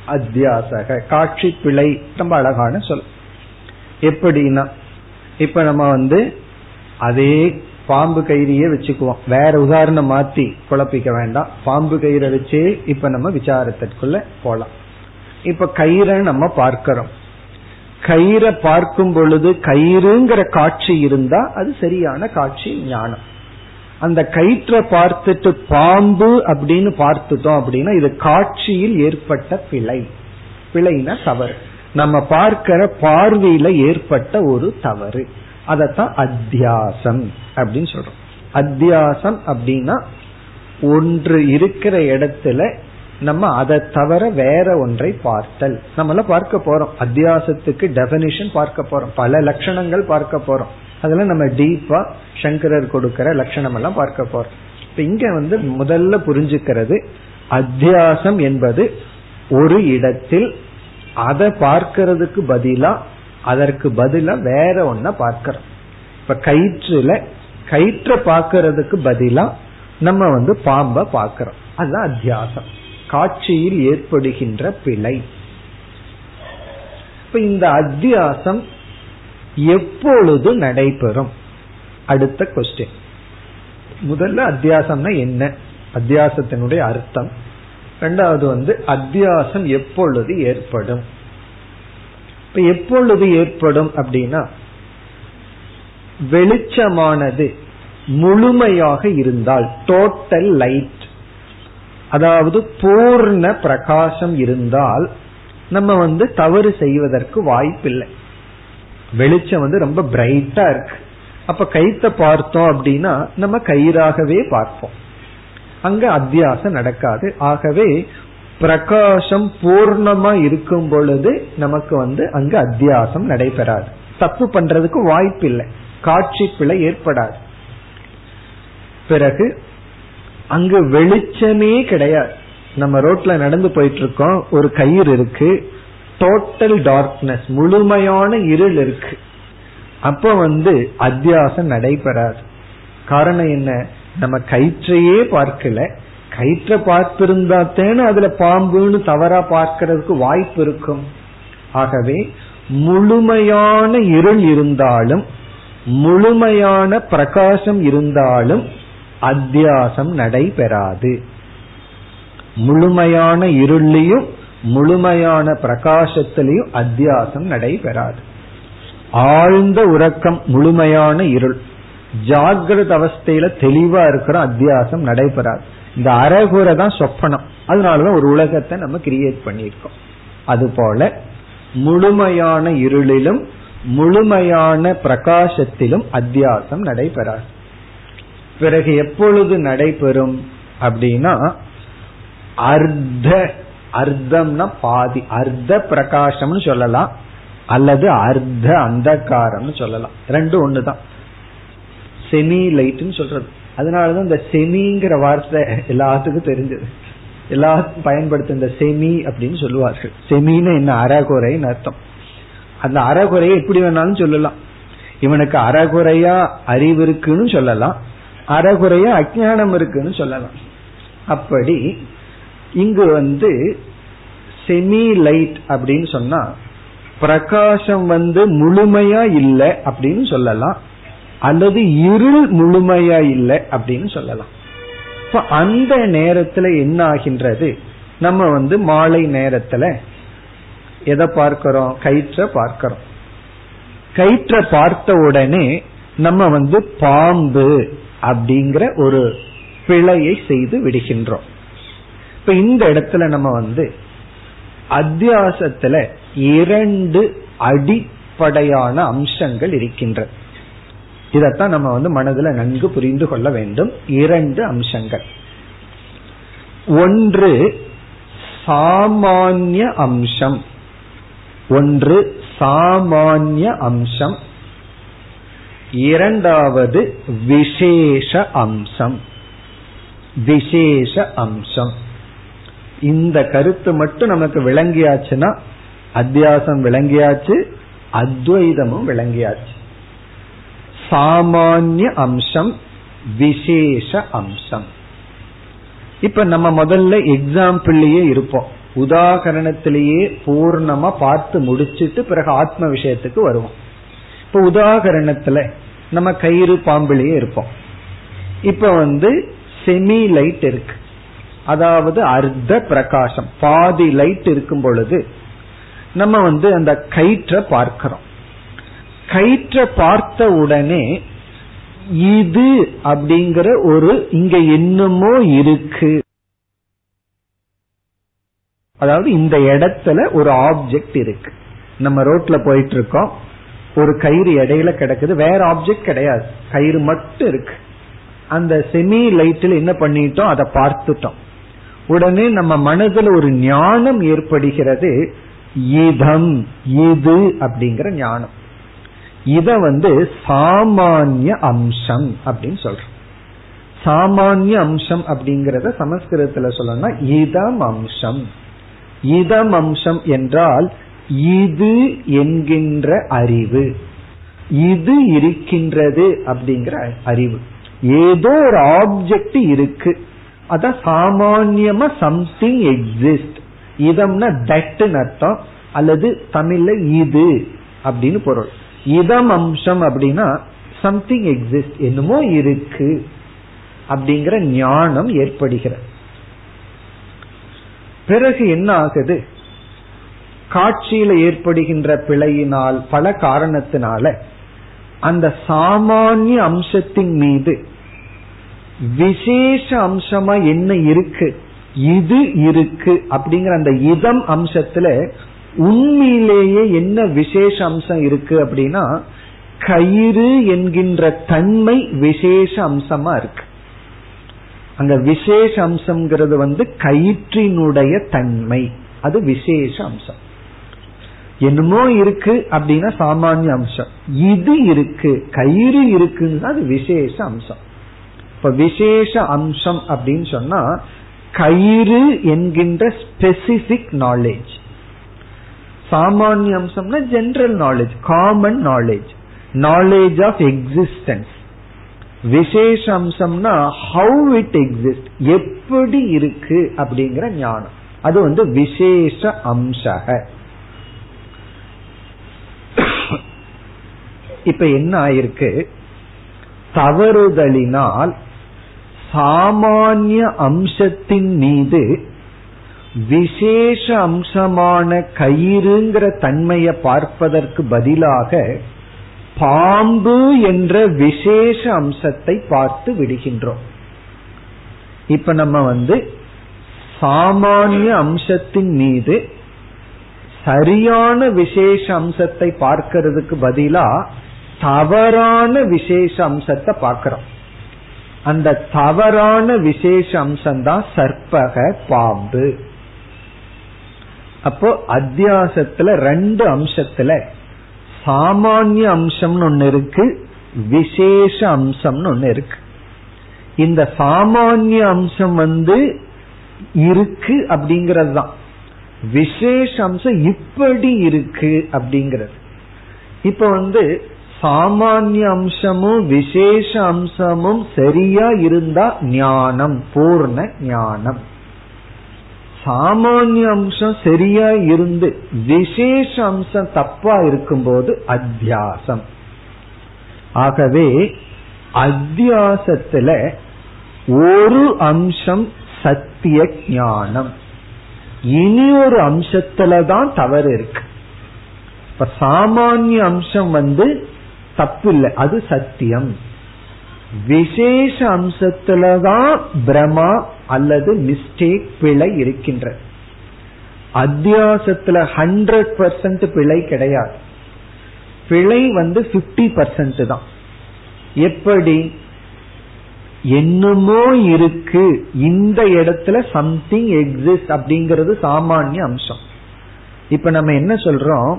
அத்தியாசக காட்சி பிழை ரொம்ப அழகான சொல். எப்படின்னா இப்ப நம்ம வந்து அதே பாம்பு கயிறையே வச்சுக்குவோம். வேற உதாரணம் மாத்தி குழப்பிக்க வேண்டாம். பாம்பு கயிறை வச்சே இப்ப நம்ம விசாரத்திற்குள்ள போலாம். இப்ப கயிறை நம்ம பார்க்கிறோம். கயிறை பார்க்கும் பொழுது கயிறுங்கிற காட்சி இருந்தா அது சரியான காட்சி ஞானம். அந்த கயிற்றை பார்த்துட்டு பாம்பு அப்படின்னு பார்த்துட்டோம் அப்படின்னா இது காட்சியில் ஏற்பட்ட பிழை. பிழைனா தவறு. நம்ம பார்க்கிற பார்வையில ஏற்பட்ட ஒரு தவறு. அதத்தான் அத்தியாசம் அப்படின்னு சொல்றோம். அத்தியாசம் அப்படின்னா ஒன்று இருக்கிற இடத்துல நம்ம அதை தவிர வேற ஒன்றை பார்த்தல். நம்மள பார்க்க போறோம். அத்தியாசத்துக்கு டெபனிஷன் பார்க்க போறோம். பல லட்சணங்கள் பார்க்க போறோம். அதெல்லாம் நம்ம டீப்பா சங்கரர் கொடுக்கிற லட்சணம் எல்லாம் பார்க்க போறோம். இப்ப இங்க வந்து முதல்ல புரிஞ்சுக்கிறது அத்தியாசம் என்பது ஒரு இடத்தில் அதை பார்க்கறதுக்கு பதிலா அதற்கு பதிலா வேற ஒன்ன பார்க்கிறோம். இப்ப கயிற்றுல கயிற்ற பார்க்கறதுக்கு பதிலா நம்ம வந்து பாம்ப பாக்கிறோம் அதுதான் அத்தியாசம். காட்சியில் ஏற்படுகின்ற பிழை. இப்ப இந்த அத்தியாசம் எப்பொழுது நடைபெறும்? அடுத்த கொஸ்டின் முதல்ல அத்தியாசம்னா என்ன? அத்தியாசத்தினுடைய அர்த்தம். ரெண்டாவது வந்து அத்தியாசம் எப்பொழுது ஏற்படும்? இப்ப எப்பொழுது ஏற்படும் அப்படின்னா வெளிச்சமானது முழுமையாக இருந்தால் டோட்டல் லைட் அதாவது பூர்ண பிரகாசம் இருந்தால் நம்ம வந்து தவறு செய்வதற்கு வாய்ப்பில்லை. வெளிச்சம் வந்து ரொம்ப பிரைட்டா இருக்கு. அப்ப கைத்த பார்த்தோம் அப்படின்னா நம்ம கயிறாகவே பார்ப்போம். அங்க அத்தியாசம் நடக்காது. ஆகவே பிரகாசம் பூர்ணமா இருக்கும் பொழுது நமக்கு வந்து அங்க அத்தியாசம் நடைபெறாது. தப்பு பண்றதுக்கு வாய்ப்பில்லை. காட்சி பிழை ஏற்படாது. பிறகு அங்கு வெளிச்சமே கிடையாது. நம்ம ரோட்ல நடந்து போயிட்டு இருக்கோம் ஒரு கயிறு இருக்கு. டோட்டல் டார்க்னஸ் முழுமையான இருள் இருக்கு. அப்ப வந்து அத்தியாசம் நடைபெறாது. காரணம் என்ன? நம்ம கயிற்றையே பார்க்கல. கயிற்ற பார்த்திருந்தா தேன அதுல பாம்புன்னு தவறா பார்க்கறதுக்கு வாய்ப்பு இருக்கும். ஆகவே முழுமையான இருள் இருந்தாலும் முழுமையான பிரகாசம் இருந்தாலும் அத்தியாசம் நடைபெறாது. முழுமையான இருளையும் முழுமையான பிரகாசத்திலையும் அத்தியாசம் நடைபெறாது. ஆழ்ந்த உறக்கம் முழுமையான இருள். ஜாகிரத அவஸ்தையில தெளிவா இருக்கிற அத்தியாசம் நடைபெறாது. இந்த அறகுறை தான் சொப்பனம். அதனாலதான் ஒரு உலகத்தை நம்ம கிரியேட் பண்ணியிருக்கோம். அதுபோல முழுமையான இருளிலும் முழுமையான பிரகாசத்திலும் அத்தியாசம் நடைபெறாது. பிறகு எப்பொழுது நடைபெறும் அப்படின்னா அர்த்த அர்த்தம்னா பாதி அர்த்த பிரகாசம்னு சொல்லலாம் அல்லது அர்த்த அந்தகாரம்னு சொல்லலாம். ரெண்டும் ஒண்ணுதான். செமி லைட்னு சொல்றது. அதனாலதான் இந்த செமிங்கிற வார்த்தை எல்லாத்துக்கும் தெரிஞ்சது. எல்லாத்துக்கும் பயன்படுத்த இந்த செமி அப்படின்னு சொல்லுவார்கள். செமின்னு என்ன அறகுறைன்னு அர்த்தம். அந்த அறகுறையை எப்படி வேணாலும் சொல்லலாம். இவனுக்கு அறகுறையா அறிவு இருக்குன்னு சொல்லலாம். அறகுறைய அஜானம் இருக்குன்னு சொல்லலாம். அப்படி இங்கு வந்து செமி லைட் அப்படின்னு சொன்னா பிரகாசம் வந்து முழுமையா இல்லை அப்படின்னு சொல்லலாம். அல்லது இருள் முழுமையா இல்லை அப்படின்னு சொல்லலாம். அந்த நேரத்துல என்ன ஆகின்றது? நம்ம வந்து மாலை நேரத்துல எதை பார்க்கிறோம்? கயிற்ற பார்க்கிறோம். கயிற்ற பார்த்த உடனே நம்ம வந்து பாம்பு அப்படிங்கிற ஒரு பிழையை செய்து விடுகின்றோம். இப்ப இந்த இடத்துல நம்ம வந்து அத்தியாசத்துல இரண்டு அடிப்படையான அம்சங்கள் இருக்கின்ற. இதத்தான் நம்ம வந்து மனதில் நன்கு புரிந்து கொள்ள வேண்டும். இரண்டு அம்சங்கள். ஒன்று சாமானிய அம்சம். ஒன்று சாமானிய அம்சம். இரண்டாவது விசேஷ அம்சம். விசேஷ அம்சம். இந்த கருத்து மட்டும் நமக்கு விளங்கியாச்சுன்னா அத்தியாசம் விளங்கியாச்சு அத்வைதமும் விளங்கியாச்சு. சாமானிய அம்சம் விசேஷ அம்சம். இப்ப நம்ம முதல்ல எக்ஸாம்பிள்லயே இருப்போம். உதாகரணத்திலேயே பூர்ணமா பார்த்து முடிச்சிட்டு பிறகு ஆத்ம விஷயத்துக்கு வருவோம். இப்ப உதாகரணத்துல நம்ம கயிறு பாம்பிலேயே இருப்போம். இப்ப வந்து செமி லைட் இருக்கு. அதாவது அர்த்த பிரகாசம். பாதி லைட் இருக்கும் பொழுது நம்ம வந்து அந்த கயிற்ற பார்க்கிறோம். கயிற்ற பார்த்த உடனே இது அப்படிங்கிற ஒரு இங்க என்னமோ இருக்கு. அதாவது இந்த இடத்துல ஒரு ஆப்ஜெக்ட் இருக்கு. நம்ம ரோட்ல போயிட்டு இருக்கோம். ஒரு கயிறு இடையில கிடக்குது வேற ஆப்ஜெக்ட் கிடையாது. கயிறு மட்டும் இருக்கு. அந்த செமி லைட்டில் என்ன பண்ணிட்டோம்? அதை பார்த்துட்டோம். உடனே நம்ம மனதில் ஒரு ஞானம் ஏற்படுகிறது. இதம் இது அப்படிங்கிற ஞானம். இத வந்து சாமானிய அம்சம் அப்படின்னு சொல்றோம். சாமானிய அம்சம் அப்படிங்கறத சமஸ்கிருதத்துல சொல்லணும்னா இதம் அம்சம். இதம் அம்சம் என்றால் இது என்கின்ற அறிவு. இது இருக்கின்றது அப்படிங்கிற அறிவு. ஏதோ ஒரு ஆப்ஜெக்ட் இருக்கு. அதான் சாமான்யமா சம்திங் எக்ஸிஸ்ட் இதம்னா தட்டுன்னு அர்த்தம். அல்லது தமிழ்ல இது அப்படின்னு பொருள். இதம் அம்சம் அப்படின்னா சம்திங் எக்ஸிஸ்ட் என்னமோ இருக்கு அப்படிங்கிற ஞானம் ஏற்படுகிறது. பிறகு என்ன ஆகுது? காட்சியில ஏற்படுகின்ற பிழையினால் பல காரணத்தினால அந்த சாமானிய அம்சத்தின் மீது விசேஷ அம்சமா என்ன இருக்கு இது இருக்கு அப்படிங்கிற அந்த இதம் அம்சத்துல உண்மையிலேயே என்ன விசேஷ அம்சம் இருக்கு அப்படின்னா கயிறு என்கின்ற தன்மை விசேஷ அம்சமா இருக்கு. அங்க விசேஷ அம்சம்ங்கிறது வந்து கயிற்றினுடைய தன்மை. அது விசேஷ அம்சம். என்னமோ இருக்கு அப்படின்னா சாமானிய அம்சம். இது இருக்கு கயிறு இருக்குன்னா அது விசேஷ அம்சம். இப்ப விசேஷ அம்சம் அப்படின்னு சொன்னா கயிறு என்கின்ற ஸ்பெசிபிக் நாலேஜ் சாமானிய அம்சம்னா general knowledge common knowledge knowledge of existence விசேஷ அம்சம்னா ஹவு இட் எக்ஸிஸ்ட் எப்படி இருக்கு அப்படிங்கிற ஞானம். அது வந்து விசேஷ அம்சக. இப்ப என்ன ஆயிருக்கு? தவறுதலினால் சாமானிய அம்சத்தின் மீது விசேஷ அம்சமான கயிறுங்கிற தன்மையை பார்ப்பதற்கு பதிலாக பாம்பு என்ற விசேஷ அம்சத்தை பார்த்து விடுகின்றோம். இப்ப நம்ம வந்து சாமானிய அம்சத்தின் மீது சரியான விசேஷ அம்சத்தை பார்க்கறதுக்கு பதிலா தவறான விசேஷ அம்சத்தை பார்க்கிறோம். அந்த தவறான விசேஷ அம்சம் தான் சர்ப்பக பாம்பு. அப்போ அத்தியாசத்துல ரெண்டு அம்சத்துல சாமானிய அம்சம்னு ஒன்னு இருக்கு விசேஷ அம்சம்னு ஒன்னு இருக்கு. இந்த சாமானிய அம்சம் வந்து இருக்கு அப்படிங்கிறது தான் விசேஷ அம்சம் இப்படி இருக்கு அப்படிங்கிறது. இப்ப வந்து சாமானிய அம்சமும் விசேஷ அம்சமும் சரியா இருந்தா ஞானம் பூர்ண ஞானம். சாமானிய அம்சம் சரியா இருந்து விசேஷ அம்சம் தப்பா இருக்கும்போது அத்தியாசம். ஆகவே அத்தியாசத்துல ஒரு அம்சம் சத்திய ஞானம். இனி ஒரு அம்சத்துலதான் தவறு இருக்கு. இப்ப சாமானிய அம்சம் வந்து தப்பு இல்லை அது சத்தியம். விசேஷ அம்சத்துலதான் பிரமா அல்லது மிஸ்டேக் பிழை இருக்கின்ற. அத்தியாசத்துல ஹண்ட்ரட் பர்சன்ட் பிழை கிடையாது. பிழை வந்து பிப்டி பர்சன்ட் தான். எப்படி? என்னமோ இருக்கு. இந்த இடத்துல சம்திங் எக்ஸிஸ்ட் அப்படிங்கிறது சாமானிய அம்சம். இப்ப நம்ம என்ன சொல்றோம்?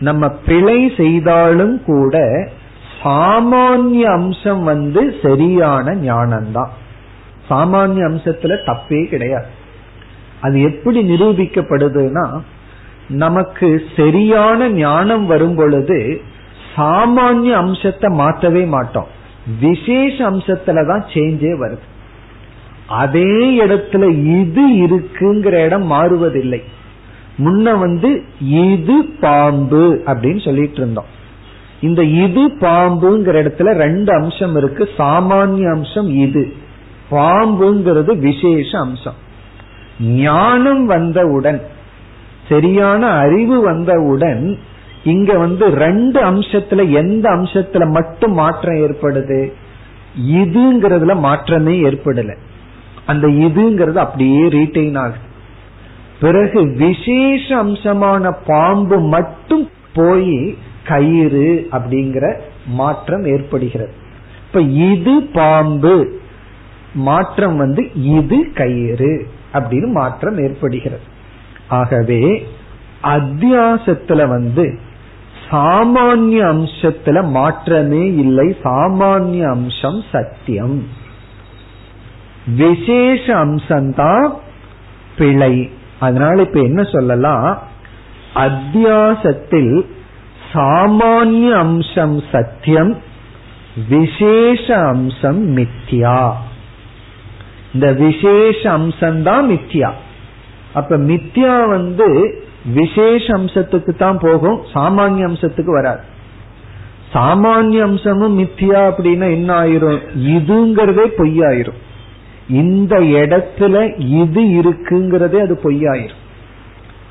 நம்ம பிழை செய்தாலும் கூட சாமானிய அம்சம் வந்து சரியான ஞானம்தான். சாமானிய அம்சத்துல தப்பே கிடையாது. அது எப்படி நிரூபிக்கப்படுதுன்னா நமக்கு சரியான ஞானம் வரும் பொழுது சாமானிய அம்சத்தை மாற்றவே மாட்டோம். விசேஷ அம்சத்துல தான் சேஞ்சே வருது. அதே இடத்துல இது இருக்குங்கிற இடம் மாறுவதில்லை. முன்ன வந்து இது பாம்பு அப்படின்னு சொல்லிட்டு இருந்தோம். இந்த இது பாம்புங்கிற இடத்துல ரெண்டு அம்சம் இருக்கு. சாமானிய அம்சம் இது. பாம்புங்கிறது விசேஷ அம்சம். ஞானம் வந்தவுடன் சரியான அறிவு வந்தவுடன் இங்க வந்து ரெண்டு அம்சத்துல எந்த அம்சத்துல மட்டும் மாற்றம் ஏற்படுது? இதுங்கிறதுல மாற்றமே ஏற்படல. அந்த இதுங்கிறது அப்படியே ரீட்டைன் ஆகுது. பிறகு விசேஷ அம்சமான பாம்பு மட்டும் போய் கயிறு அப்படிங்கிற மாற்றம் ஏற்படுகிறது. இப்ப இது பாம்பு மாற்றம் வந்து இது கயிறு அப்படின்னு மாற்றம் ஏற்படுகிறது. ஆகவே அத்தியாசத்துல வந்து சாமானிய அம்சத்துல மாற்றமே இல்லை சாமானிய அம்சம் சத்தியம். விசேஷ அம்சம்தான் பிழை. அதனால இப்ப என்ன சொல்லலாம்? அத்தியாசத்தில் சாமானிய அம்சம் சத்தியம் விசேஷ அம்சம் மித்யா. இந்த விசேஷ அம்சம் தான் மித்யா. அப்ப மித்யா வந்து விசேஷ அம்சத்துக்கு தான் போகும் சாமானிய அம்சத்துக்கு வராது. சாமானிய அம்சமும் மித்தியா அப்படின்னா என்ன ஆயிரும்? இதுங்கிறதே பொய்யாயிரும். இந்த இடத்துல இது இருக்குங்கிறதே அது பொய்யாயிரும்.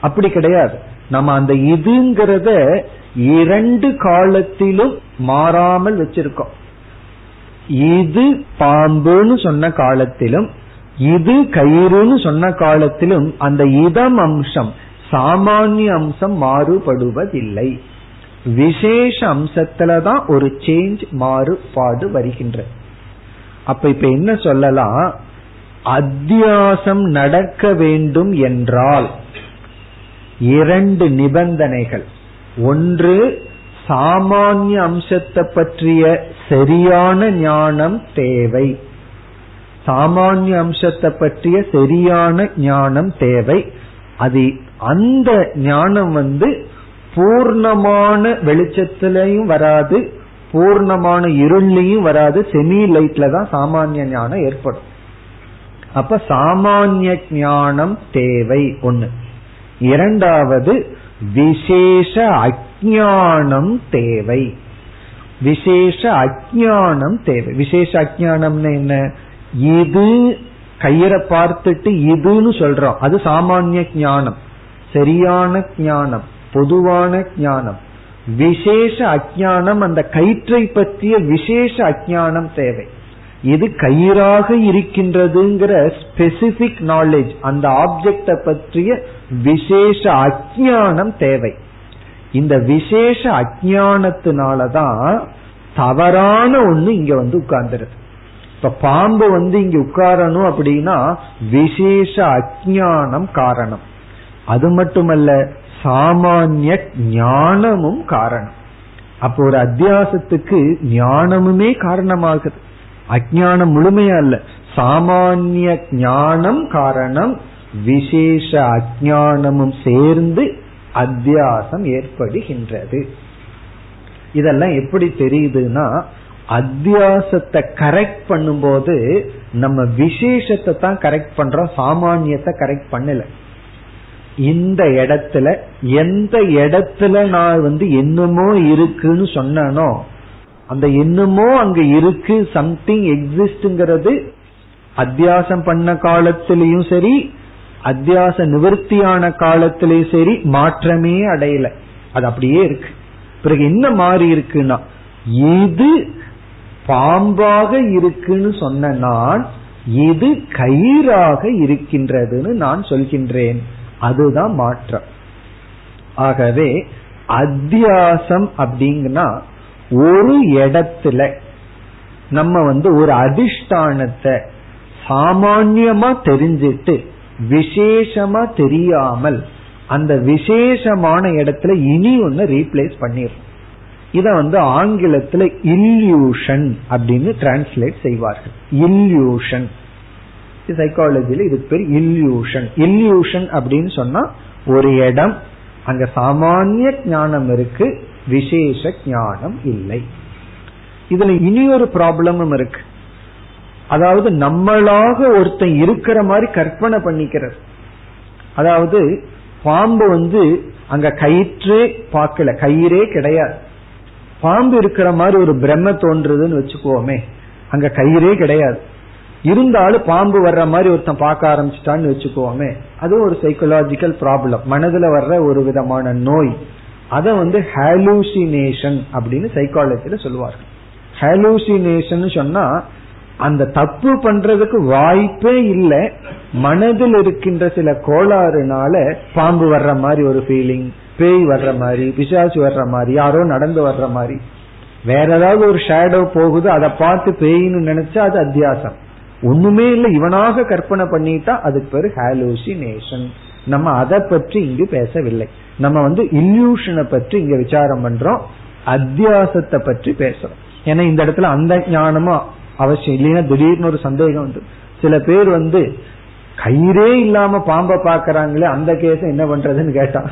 அப்படி கிடையாது. நம்ம அந்த இதுங்கிறத இரண்டு காலத்திலும் மாறாமல் வச்சிருக்கோம். இது பாம்புன்னு சொன்ன காலத்திலும் இது கயிறுன்னு சொன்ன காலத்திலும் அந்த இதம் அம்சம் சாமானிய அம்சம் மாறுபடுவதில்லை. விசேஷ அம்சத்துலதான் ஒரு சேஞ்ச் மாறுபாடு வருகின்ற அப்ப இப்ப என்ன சொல்லலாம்? அத்தியாசம் நடக்க வேண்டும் என்றால் இரண்டு நிபந்தனைகள். ஒன்று சாமானிய அம்சத்தை பற்றிய சரியான ஞானம் தேவை. சாமானிய அம்சத்தை பற்றிய சரியான ஞானம் தேவை. அது அந்த ஞானம் வந்து பூர்ணமான வெளிச்சத்திலையும் வராது பூர்ணமான இருள்லையும் வராது செமி லைட்ல தான் சாமானிய ஞானம் ஏற்படும். அப்ப சாமானிய ஞானம் தேவை ஒண்ணு. இரண்டாவது விசேஷ அஜானம் தேவை. விசேஷ அஜானம் தேவை. விசேஷ அஜானம்னு என்ன? இது கயிறை பார்த்துட்டு இதுன்னு சொல்றோம். அது சாமானிய ஞானம். சரியான ஞானம் பொதுவான ஞானம். விசேஷ அஜானம் அந்த கயிற்றை பற்றிய விசேஷ அஜானம் தேவை. இது கயிறாக இருக்கின்றதுங்கிற ஸ்பெசிபிக் நாலேஜ் அந்த ஆப்ஜெக்ட பற்றிய விசேஷ அஜானம் தேவை. இந்த விசேஷ அஜானத்தினாலதான் தவறான ஒண்ணு இங்க வந்து உட்கார்ந்துருது. இப்ப பாம்பு வந்து இங்க உட்காரணும் அப்படின்னா விசேஷ அஜானம் காரணம். அது மட்டுமல்ல சாமானிய ஞானமும் காரணம். அப்போ ஒரு அத்தியாசத்துக்கு ஞானமுமே காரணமாகுது. அஜானம் முழுமையா இல்ல. சாமானிய ஞானம் காரணம் விசேஷ அஜானமும் சேர்ந்து அத்தியாசம் ஏற்படுகின்றது. இதெல்லாம் எப்படி தெரியுதுன்னா அத்தியாசத்தை கரெக்ட் பண்ணும்போது நம்ம விசேஷத்தை தான் கரெக்ட் பண்றோம் சாமானியத்தை கரெக்ட் பண்ணல. இந்த இடத்துல எந்த இடத்துல நான் வந்து என்னமோ இருக்குன்னு சொன்னனோ அந்த என்னமோ அங்க இருக்கு சம்திங் எக்ஸிஸ்ட்ங்கிறது அத்தியாசம் பண்ண காலத்திலையும் சரி அத்தியாச நிவர்த்தியான காலத்திலையும் சரி மாற்றமே அடையல. அது அப்படியே இருக்கு. பிறகு என்ன மாறி இருக்குன்னா இது பாம்பாக இருக்குன்னு சொன்ன நான் இது கயிறாக இருக்கின்றதுன்னு நான் சொல்கின்றேன். அதுதான் மாற்றம். ஆகவே அத்தியாசம் அப்படிங்கன்னா ஒரு இடத்துல நம்ம வந்து ஒரு அதிஷ்டானத்தை சாமான்யமா தெரிஞ்சிட்டு விசேஷமா தெரியாமல் அந்த விசேஷமான இடத்துல இனி ஒன்னு ரீப்ளேஸ் பண்ணிடுறோம் இத வந்து ஆங்கிலத்துல இல்யூஷன் அப்படின்னு டிரான்ஸ்லேட் செய்வார்கள். இல்யூஷன் சைக்காலஜில இதுக்கு பேர் இல்யூஷன் இல்யூஷன் அப்படின்னு சொன்னா ஒரு இடம் அங்க சாமானிய ஞானம் இருக்கு விசேஷ ஞானம் இல்லை. இதுல இனி ஒரு ப்ராப்ளமும் இருக்கு. அதாவது நம்மளாக ஒருத்தன் இருக்கிற மாதிரி கற்பனை பண்ணிக்கிறது அதாவது பாம்பு வந்து அங்க கயிற்றே பார்க்கல கயிறே கிடையாது. பாம்பு இருக்கிற மாதிரி ஒரு பிரம்ம தோன்றுதுன்னு வச்சுக்கோமே அங்க கயிறே கிடையாது. இருந்தாலும் பாம்பு வர்ற மாதிரி ஒருத்தன் பார்க்க ஆரம்பிச்சிட்டான்னு வச்சுக்கோமே அது ஒரு சைக்கலாஜிக்கல் ப்ராப்ளம் மனதுல வர்ற ஒரு விதமான நோய். அத வந்து ஹாலூசினேஷன் அப்படின்னு சைக்காலஜில சொல்லுவார்கள். ஹாலூசினேஷன் சொன்னா அந்த தப்பு பண்றதுக்கு வாய்ப்பே இல்லை மனதில் இருக்கின்ற சில கோளாறுனால பாம்பு வர்ற மாதிரி ஒரு ஃபீலிங் பேய் வர்ற மாதிரி பிசாசு வர்ற மாதிரி யாரோ நடந்து வர்ற மாதிரி. வேற ஏதாவது ஒரு ஷேடோ போகுது அதை பார்த்து பேயின்னு நினைச்சா அது அத்தியாசம். ஒண்ணுமே இல்லை இவனாக கற்பனை பண்ணிட்டா அதுக்கு பேரு ஹாலூசினேஷன் நம்ம அதை பற்றி இங்கு பேசவில்லை. நம்ம வந்து இல்யூஷனை பற்றி இங்க விசாரம் பண்றோம். அத்தியாசத்தை பற்றி பேசுறோம். ஏன்னா இந்த இடத்துல அந்த ஞானமும் அவசியம் இல்லைன்னா திடீர்னு ஒரு சந்தேகம் வந்து சில பேர் வந்து கயிறே இல்லாம பாம்பை பாக்குறாங்களே அந்த கேஸ் என்ன பண்றதுன்னு கேட்டான்.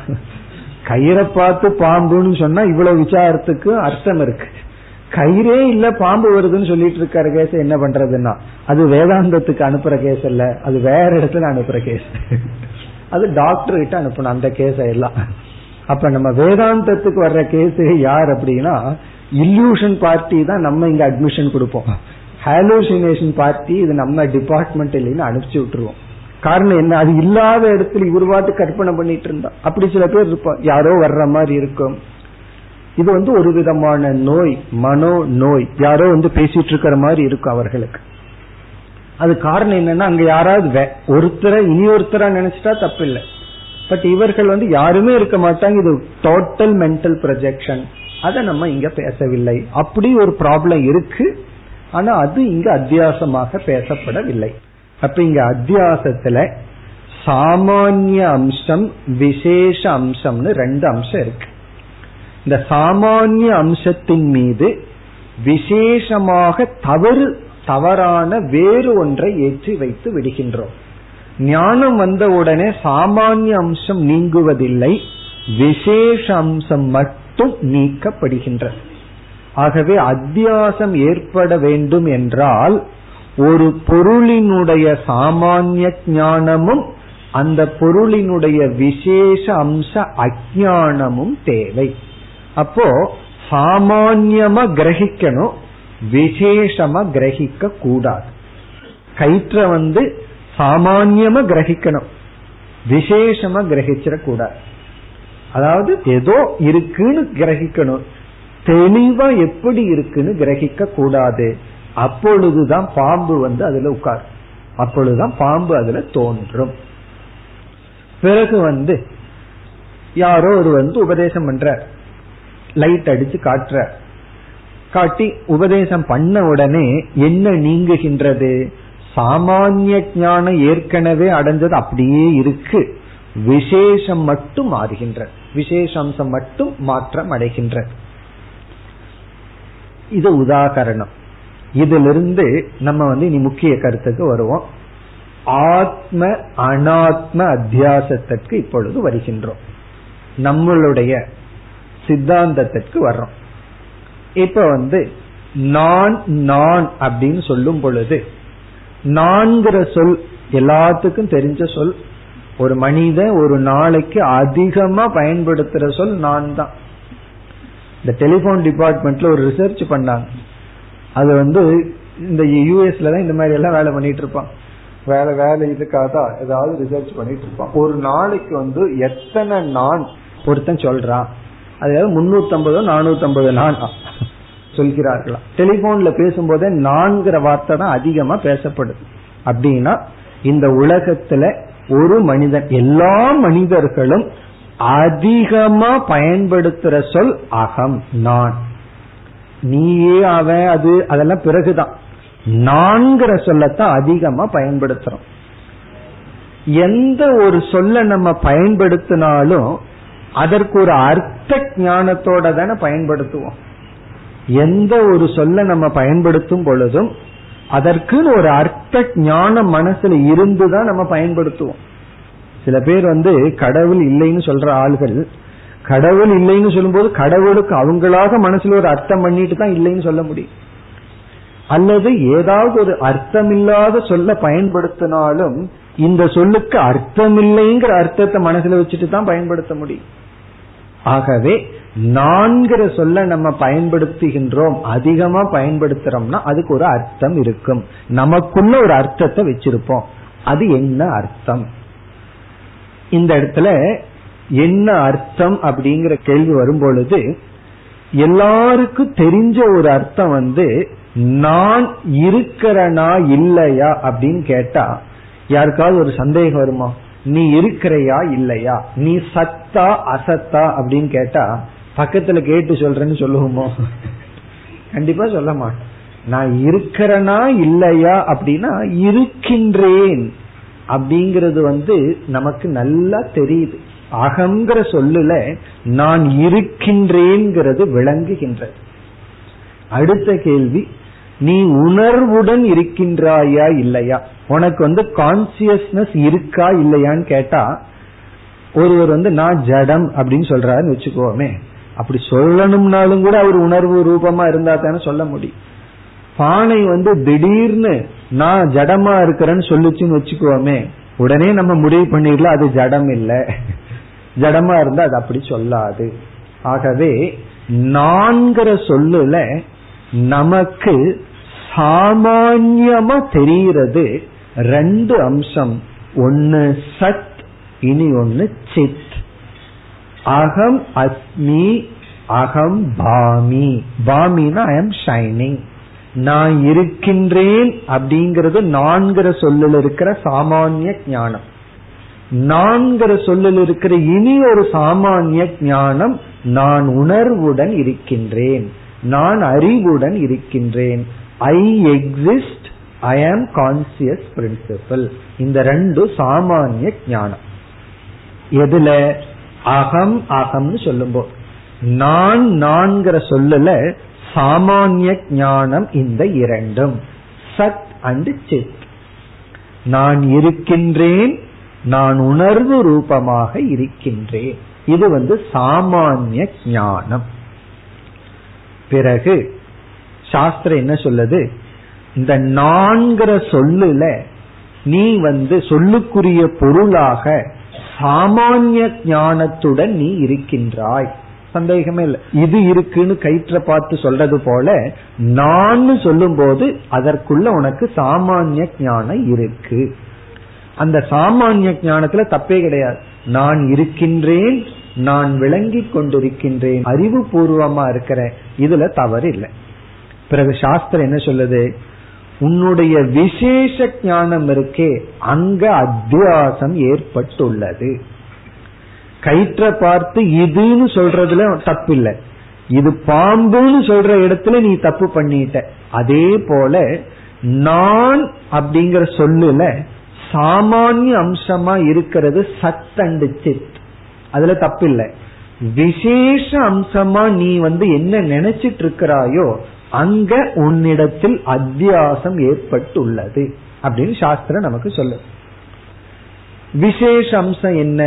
கயிறை பார்த்து பாம்புன்னு சொன்னா இவ்வளவு விசாரத்துக்கு அர்த்தம் இருக்கு. கயிறே இல்ல பாம்பு வருதுன்னு சொல்லிட்டு இருக்காரு கேஸ் என்ன பண்றதுன்னா அது வேதாந்தத்துக்கு அனுப்புற கேஸ் இல்ல அது வேற இடத்துல அனுப்புற கேஸ் அது டாக்டர் கிட்ட அனுப்பணும் அந்த கேஸ எல்லாம். அப்ப நம்ம வேதாந்தத்துக்கு வர்ற கேஸ் யார் அப்படின்னா இல்யூஷன் பார்ட்டி தான் நம்ம இங்க அட்மிஷன் கொடுப்போம். ஹாலோசினேஷன் பார்ட்டி இது நம்ம டிபார்ட்மெண்ட் இல்லைன்னு அனுப்பிச்சு விட்டுருவோம். காரணம் என்ன? அது இல்லாத இடத்துல இவர் பாட்டு கற்பனை பண்ணிட்டு இருந்தா. அப்படி சில பேர் இருப்போம் யாரோ வர்ற மாதிரி இருக்கும். இது வந்து ஒரு விதமான நோய் மனோ நோய். யாரோ வந்து பேசிட்டு இருக்கிற மாதிரி இருக்கும் அவர்களுக்கு. அது காரணம் என்னன்னா அங்க யாராவது ஒருத்தரை இனி ஒருத்தரா நினைச்சிட்டா தப்பு இல்லை பட் இவர்கள் வந்து யாருமே இருக்க மாட்டாங்க. இது டோட்டல் மென்டல் ப்ரொஜெக்ஷன் அதை நம்ம இங்க பேசவில்லை. அப்படி ஒரு ப்ராப்ளம் இருக்கு. ஆனா அது இங்க அத்தியாசமாக பேசப்படவில்லை. அப்ப இங்க அத்தியாசத்துல சாமானிய அம்சம் விசேஷ அம்சம்னு ரெண்டு அம்சம் இருக்கு. இந்த சாமானிய அம்சத்தின் மீது விசேஷமாக தவறு தவறான வேறு ஒன்றை ஏற்றி வைத்து விடுகின்றோம். ஞானம் வந்த உடனே சாமானிய அம்சம் நீங்குவதில்லை விசேஷ அம்சம் மட்டும் நீக்கப்படுகின்றது. ஆகவே அத்தியாசம் ஏற்பட வேண்டும் என்றால் ஒரு பொருளினுடைய சாமானிய ஞானமும் அந்த பொருளினுடைய விசேஷ அம்ச அஜானமும் தேவை. அப்போ சாமான்யமா கிரகிக்கணும் விசேஷமா கிரகிக்க கூடாது. கயிற்ற வந்து சாமான்யமா கிரகிக்கணும். விசேஷமா கிரகிச்சிடக்கூடாது. அதாவது ஏதோ இருக்குன்னு கிரகிக்கணும். தெளிவா எப்படி இருக்குன்னு கிரகிக்க கூடாது அப்பொழுதுதான் பாம்பு வந்து அதுல உட்கார் அப்பொழுதுதான் பாம்பு அதுல தோன்றும். பிறகு வந்து யாரோ ஒரு வந்து உபதேசம் பண்ற லைட் அடிச்சு காட்டுற காட்டி உபதேசம் பண்ண உடனே என்ன நீங்குகின்றது? சாமானிய ஞானம் ஏற்கனவே அடைஞ்சது அப்படியே இருக்கு. விசேஷம் மட்டும் மாறுகின்ற. விசேஷாம்சம் மட்டும் மாற்றம் அடைகின்ற. இது உதாகரணம். இதிலிருந்து நம்ம வந்து இனி முக்கிய கருத்துக்கு வருவோம். ஆத்ம அனாத்ம அத்தியாசத்திற்கு இப்பொழுது வருகின்றோம். நம்மளுடைய சித்தாந்தத்திற்கு வர்றோம். இப்ப வந்து நான் நான் அப்படின்னு சொல்லும் பொழுது நான்கிற சொல் எல்லாத்துக்கும் தெரிஞ்ச சொல் ஒரு மனிதன் ஒரு நாளைக்கு அதிகமா பயன்படுத்துற சொல் நான் தான். இந்த டெலிபோன் டிபார்ட்மெண்ட்ல ஒரு ரிசர்ச் பண்ணாங்க. அது வந்து இந்த யூஎஸ்ல தான் இந்த மாதிரி எல்லாம் வேலை பண்ணிட்டு இருப்பான். வேலை வேலை இதுக்காக தான் ஏதாவது ரிசர்ச் பண்ணிட்டு இருப்பான். ஒரு நாளைக்கு வந்து எத்தனை நான் ஒருத்தன் சொல்றான். அதாவது முன்னூத்தி ஐம்பதோ நானூத்தி ஐம்பது நான் சொல்கிறார்களா. டெலிபோன்ல பேசும்போதே நான்கிற வார்த்தை தான் அதிகமா பேசப்படுது. அப்படின்னா இந்த உலகத்துல ஒரு மனிதன் எல்லா மனிதர்களும் அதிகமா பயன்படுத்துற சொல் அகம் நான். நீயே அவன் அது அதெல்லாம் பிறகுதான். நான்கிற சொல்லத்தான் அதிகமா பயன்படுத்துறோம். எந்த ஒரு சொல்ல நம்ம பயன்படுத்தினாலும் அதற்கு ஒரு அர்த்த ஞானத்தோட தானே பயன்படுத்துவோம். எந்த ஒரு சொல்ல நம்ம பயன்படுத்தும் பொழுதும் அதற்குன்னு ஒரு அர்த்த ஞானம் மனசுல இருந்துதான் நம்ம பயன்படுத்துவோம். சில பேர் வந்து கடவுள் இல்லைன்னு சொல்ற ஆள்கள் கடவுள் இல்லைன்னு சொல்லும்போது கடவுளுக்கு அவங்களாக மனசுல ஒரு அர்த்தம் பண்ணிட்டு தான் இல்லைன்னு சொல்ல முடியும். அல்லது ஏதாவது ஒரு அர்த்தமில்லாத சொல்ல பயன்படுத்தினாலும் இந்த சொல்லுக்கு அர்த்தமில்லைங்கிற அர்த்தத்தை மனசுல வச்சுட்டு தான் பயன்படுத்த முடியும். ஆகவே நான்கிற சொல்ல நம்ம பயன்படுத்துகின்றோம் அதிகமா பயன்படுத்துறோம்னா அதுக்கு ஒரு அர்த்தம் இருக்கும். நமக்குள்ள ஒரு அர்த்தத்தை வச்சிருப்போம். அது என்ன அர்த்தம்? இந்த இடத்துல என்ன அர்த்தம் அப்படிங்கிற கேள்வி வரும் பொழுது எல்லாருக்கும் தெரிஞ்ச ஒரு அர்த்தம் வந்து நான் இருக்கிறனா இல்லையா அப்படின்னு கேட்டா யாருக்காவது ஒரு சந்தேகம் வருமா? நீ இருக்கிறையா இல்லையா? நீ சத்தா அசத்தா அப்படின்னு கேட்டா பக்கத்துல கேட்டு சொல்றேன்னு சொல்லுவோமோ? கண்டிப்பா சொல்ல மாட்டேன். நான் இருக்கிறனா இல்லையா அப்படின்னா இருக்கின்றேன் அப்படிங்கிறது வந்து நமக்கு நல்லா தெரியுது. அகங்கிற சொல்லுல நான் இருக்கின்றேங்கிறது விளங்குகின்றது. அடுத்த கேள்வி நீ உணர்வுடன் இருக்கின்றாயா இல்லையா? உனக்கு வந்து கான்சியஸ்னஸ் இருக்கா இல்லையான்னு கேட்டா ஒருவர் வந்து நான் ஜடம் அப்படின்னு சொல்றாருன்னு வச்சுக்கோமே. அப்படி சொல்லணும்னாலும் கூட அவர் உணர்வு ரூபமா இருந்தா தானே சொல்ல முடியும். பானை வந்து திடீர்னு நான் ஜடமா இருக்கிறேன்னு சொல்லுச்சுன்னு வச்சுக்கோமே உடனே நம்ம முடிவு பண்ணிடலாம் அது ஜடம் இல்லை. ஜடமா இருந்தா அது அப்படி சொல்லாது. ஆகவே நான்கிற சொல்லுல நமக்கு சாமான்யமா தெரிகிறது ரெண்டு அம்சம். ஒன்னு சத் இனி ஒன்னு சித். அகம் அஸ்மி அகம் பாமி. பாமினா ஐ எம் ஷைனிங் நான் இருக்கின்றேன் அப்படிங்கிறது நான்கிற சொல்லில் இருக்கிற சாமானிய ஞானம். நான்கிற சொல்லில் இருக்கிற இனி ஒரு சாமானிய ஞானம் நான் உணர்வுடன் இருக்கின்றேன். நான் அறிவுடன் இருக்கின்றேன். ஐ எக்ஸிஸ்ட் ஐ ஆம் கான்சியஸ் பிரின்சிபல் இந்த ரெண்டும் சாமானிய ஞானம். எதுல? அகம் அகம்னு சொல்லும்போது நான் நான்கிற சொல்லல சாமானிய ஞானம் இந்த இரண்டும். சத் அண்ட் சித். நான் இருக்கின்றேன் நான் உணர்வு ரூபமாக இருக்கின்றேன். இது வந்து சாமானிய ஞானம். பிறகு சாஸ்திரம் என்ன சொல்லுது? இந்த நான்கிற சொல்லுல நீ வந்து சொல்லுக்குரிய பொருளாக சாமானிய ஞானத்துடன் நீ இருக்கின்றாய். சந்தேகமே இல்லை. இது இருக்குன்னு கயிற்ற பார்த்து சொல்றது போல நான் சொல்லும் போது அதற்குள்ள உனக்கு சாமானிய ஞானம் இருக்கு. அந்த சாமானிய ஞானத்துல தப்பே கிடையாது. நான் இருக்கின்றேன் நான் விளங்கி கொண்டிருக்கின்றேன் அறிவு பூர்வமா இருக்கிறேன் இதுல தவறு இல்லை. பிறகு சாஸ்திரம் என்ன சொல்லுது? உன்னுடைய விசேஷ ஞானம் இருக்கே அங்க அத்தியாசம் ஏற்பட்டுள்ளது. கயிற்ற பார்த்து இதுன்னு சொல்றதுல தப்பில்லை. இது பாம்புன்னு சொல்ற இடத்துல நீ தப்பு பண்ணிட்ட. அதே போல நான் அப்படிங்கிற சொல்லுல சாமானிய அம்சமா இருக்கிறது சத் அண்டு சித். அதுல தப்பில்லை. விசேஷ அம்சமா நீ வந்து என்ன நினைச்சிட்டு இருக்கிறாயோ அங்க உன்னிடத்தில் அத்தியாசம் ஏற்பட்டுள்ளது அப்படின்னு சாஸ்திரம் நமக்கு சொல்லு விசேஷ அம்சம் என்ன?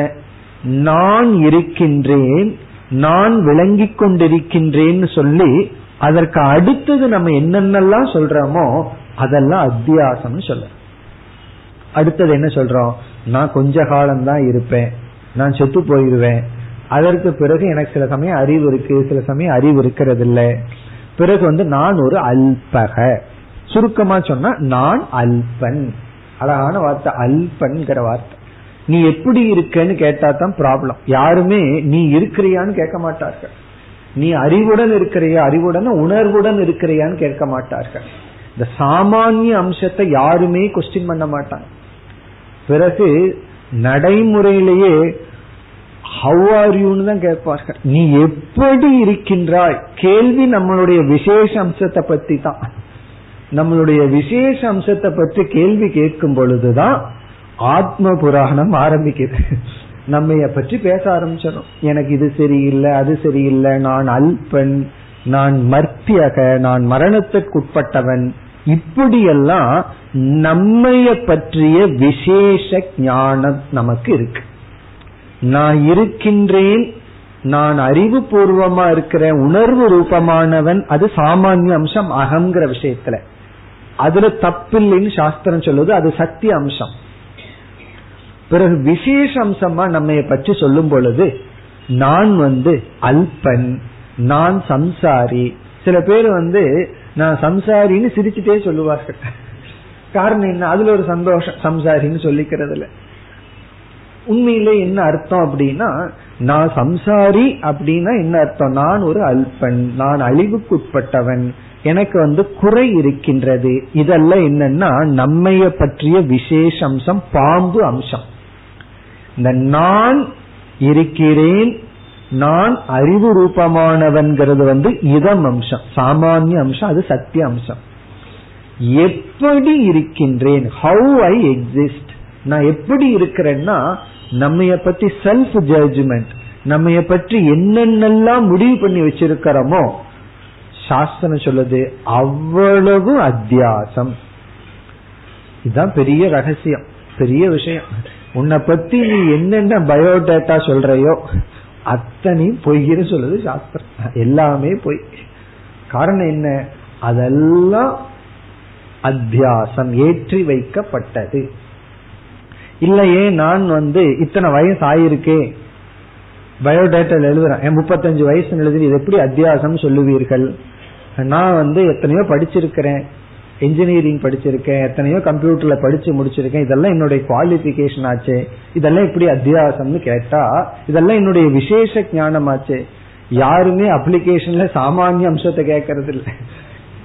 நான் இருக்கின்றேன் நான் விளங்கிக் கொண்டிருக்கின்றேன்னு சொல்லி அதற்கு அடுத்தது நம்ம என்னென்னலாம் சொல்றோமோ அதெல்லாம் அத்தியாசம்னு சொல்ல அடுத்தது என்ன சொல்றோம்? நான் கொஞ்ச காலம் தான் இருப்பேன் நான் செத்து போயிருவேன். அதற்கு பிறகு எனக்கு சில சமயம் அறிவு இருக்கு சில சமயம் அறிவு இருக்கிறது இல்லை பிறகு வந்து நான் ஒரு அல்பக. சுருக்கமா சொன்னா நான் அல்பன். அழகான வார்த்தை அல்பன்கிற வார்த்தை. நீ எப்படி இருக்கன்னு கேட்டா தான் ப்ராப்ளம் யாருமே நீ இருக்கிறியான்னு கேட்க மாட்டார்கள். நீ அறிவுடன் இருக்கிறியா அறிவுடன் உணர்வுடன் இருக்கிறியான்னு கேட்க மாட்டார்கள். இந்த சாமானிய அம்சத்தை யாருமே கொஸ்டின் பண்ண மாட்டாங்க. பிறகு நடைமுறையிலேயே ஹவ் ஆர் யூன்னு தான் கேட்பார்கள். நீ எப்படி இருக்கின்றாய்? கேள்வி நம்மளுடைய விசேஷ அம்சத்தை பத்தி தான். நம்மளுடைய விசேஷ அம்சத்தை பற்றி கேள்வி கேட்கும் பொழுதுதான் ஆத்ம புராணம் ஆரம்பிக்குது. நம்ம பற்றி பேச ஆரம்பிச்சிடும் எனக்கு இது சரியில்லை அது சரியில்லை நான் அல்பன் நான் மர்த்தியக நான் மரணத்திற்குட்பட்டவன். இப்படியெல்லாம் நம்மைய பற்றிய விசேஷ ஞானம் நமக்கு இருக்கு. நான் இருக்கின்றேன் நான் அறிவு பூர்வமா இருக்கிற உணர்வு ரூபமானவன் அது சாமானிய அம்சம் அகங்கிற விஷயத்துல. அதுல தப்பில்லைன்னு சாஸ்திரம் சொல்லுது அது சத்திய அம்சம். பிறகு விசேஷ அம்சமா நம்ம பற்றி சொல்லும் பொழுது நான் வந்து அல்பன் நான் சம்சாரி. சில பேர் வந்து நான் சம்சாரின்னு சிரிச்சுட்டே சொல்லுவார்கள். காரணம் என்ன? அதுல ஒரு சந்தோஷம் சம்சாரின்னு சொல்லிக்கிறதுல. உண்மையிலே என்ன அர்த்தம் அப்படின்னா நான் சம்சாரி அப்படின்னா என்ன அர்த்தம்? நான் ஒரு அல்பன் நான் அழிவுக்குட்பட்டவன் எனக்கு வந்து குறை இருக்கின்றது. இதெல்லாம் என்னன்னா நம்மைய பற்றிய விசேஷ அம்சம் பாம்பு அம்சம். இந்த நான் இருக்கிறேன் நான் அறிவு ரூபமானவன்கிறது வந்து இதம் அம்சம். சாமானிய அம்சம் அது சத்திய அம்சம். எப்படி இருக்கின்றேன்? ஹவு ஐ எக்ஸிஸ்ட் நான் எப்படி இருக்கிறேன்னா நம்ம பத்தி செல்ஃப் ஜட்ஜ்மெண்ட் நம்ம பற்றி என்னென்னலாம் முடிவு பண்ணி வச்சிருக்கிறோமோ சாஸ்திரம் சொல்லுது அவ்வளவு அத்தியாசம். இதுதான் பெரிய ரகசியம் பெரிய விஷயம். உன்னை பத்தி நீ என்னென்ன பயோடேட்டா சொல்றையோ அத்தனையும் பொய்ன்னு சொல்லுது சாஸ்திரம். எல்லாமே பொய். காரணம் என்ன? அதெல்லாம் அத்தியாசம் ஏற்றி வைக்கப்பட்டது. இல்லையே நான் வந்து இத்தனை வயசு ஆயிருக்கே. பயோடேட்டா எழுதுறேன். முப்பத்தஞ்சு வயசு எழுதி இது எப்படி அத்தியாசம் சொல்லுவீர்கள்? நான் வந்து எத்தனையோ படிச்சிருக்கிறேன். இன்ஜினியரிங் படிச்சிருக்கேன். எத்தனையோ கம்ப்யூட்டர்ல படிச்சு முடிச்சிருக்கேன். இதெல்லாம் என்னுடைய குவாலிபிகேஷன் ஆச்சு. இதெல்லாம் எப்படி அத்தியாசம்னு கேட்டா இதெல்லாம் என்னுடைய விசேஷ ஞானம் ஆச்சு யாருமே அப்ளிகேஷன்ல சாமானிய அம்சத்தை கேட்கறது இல்லை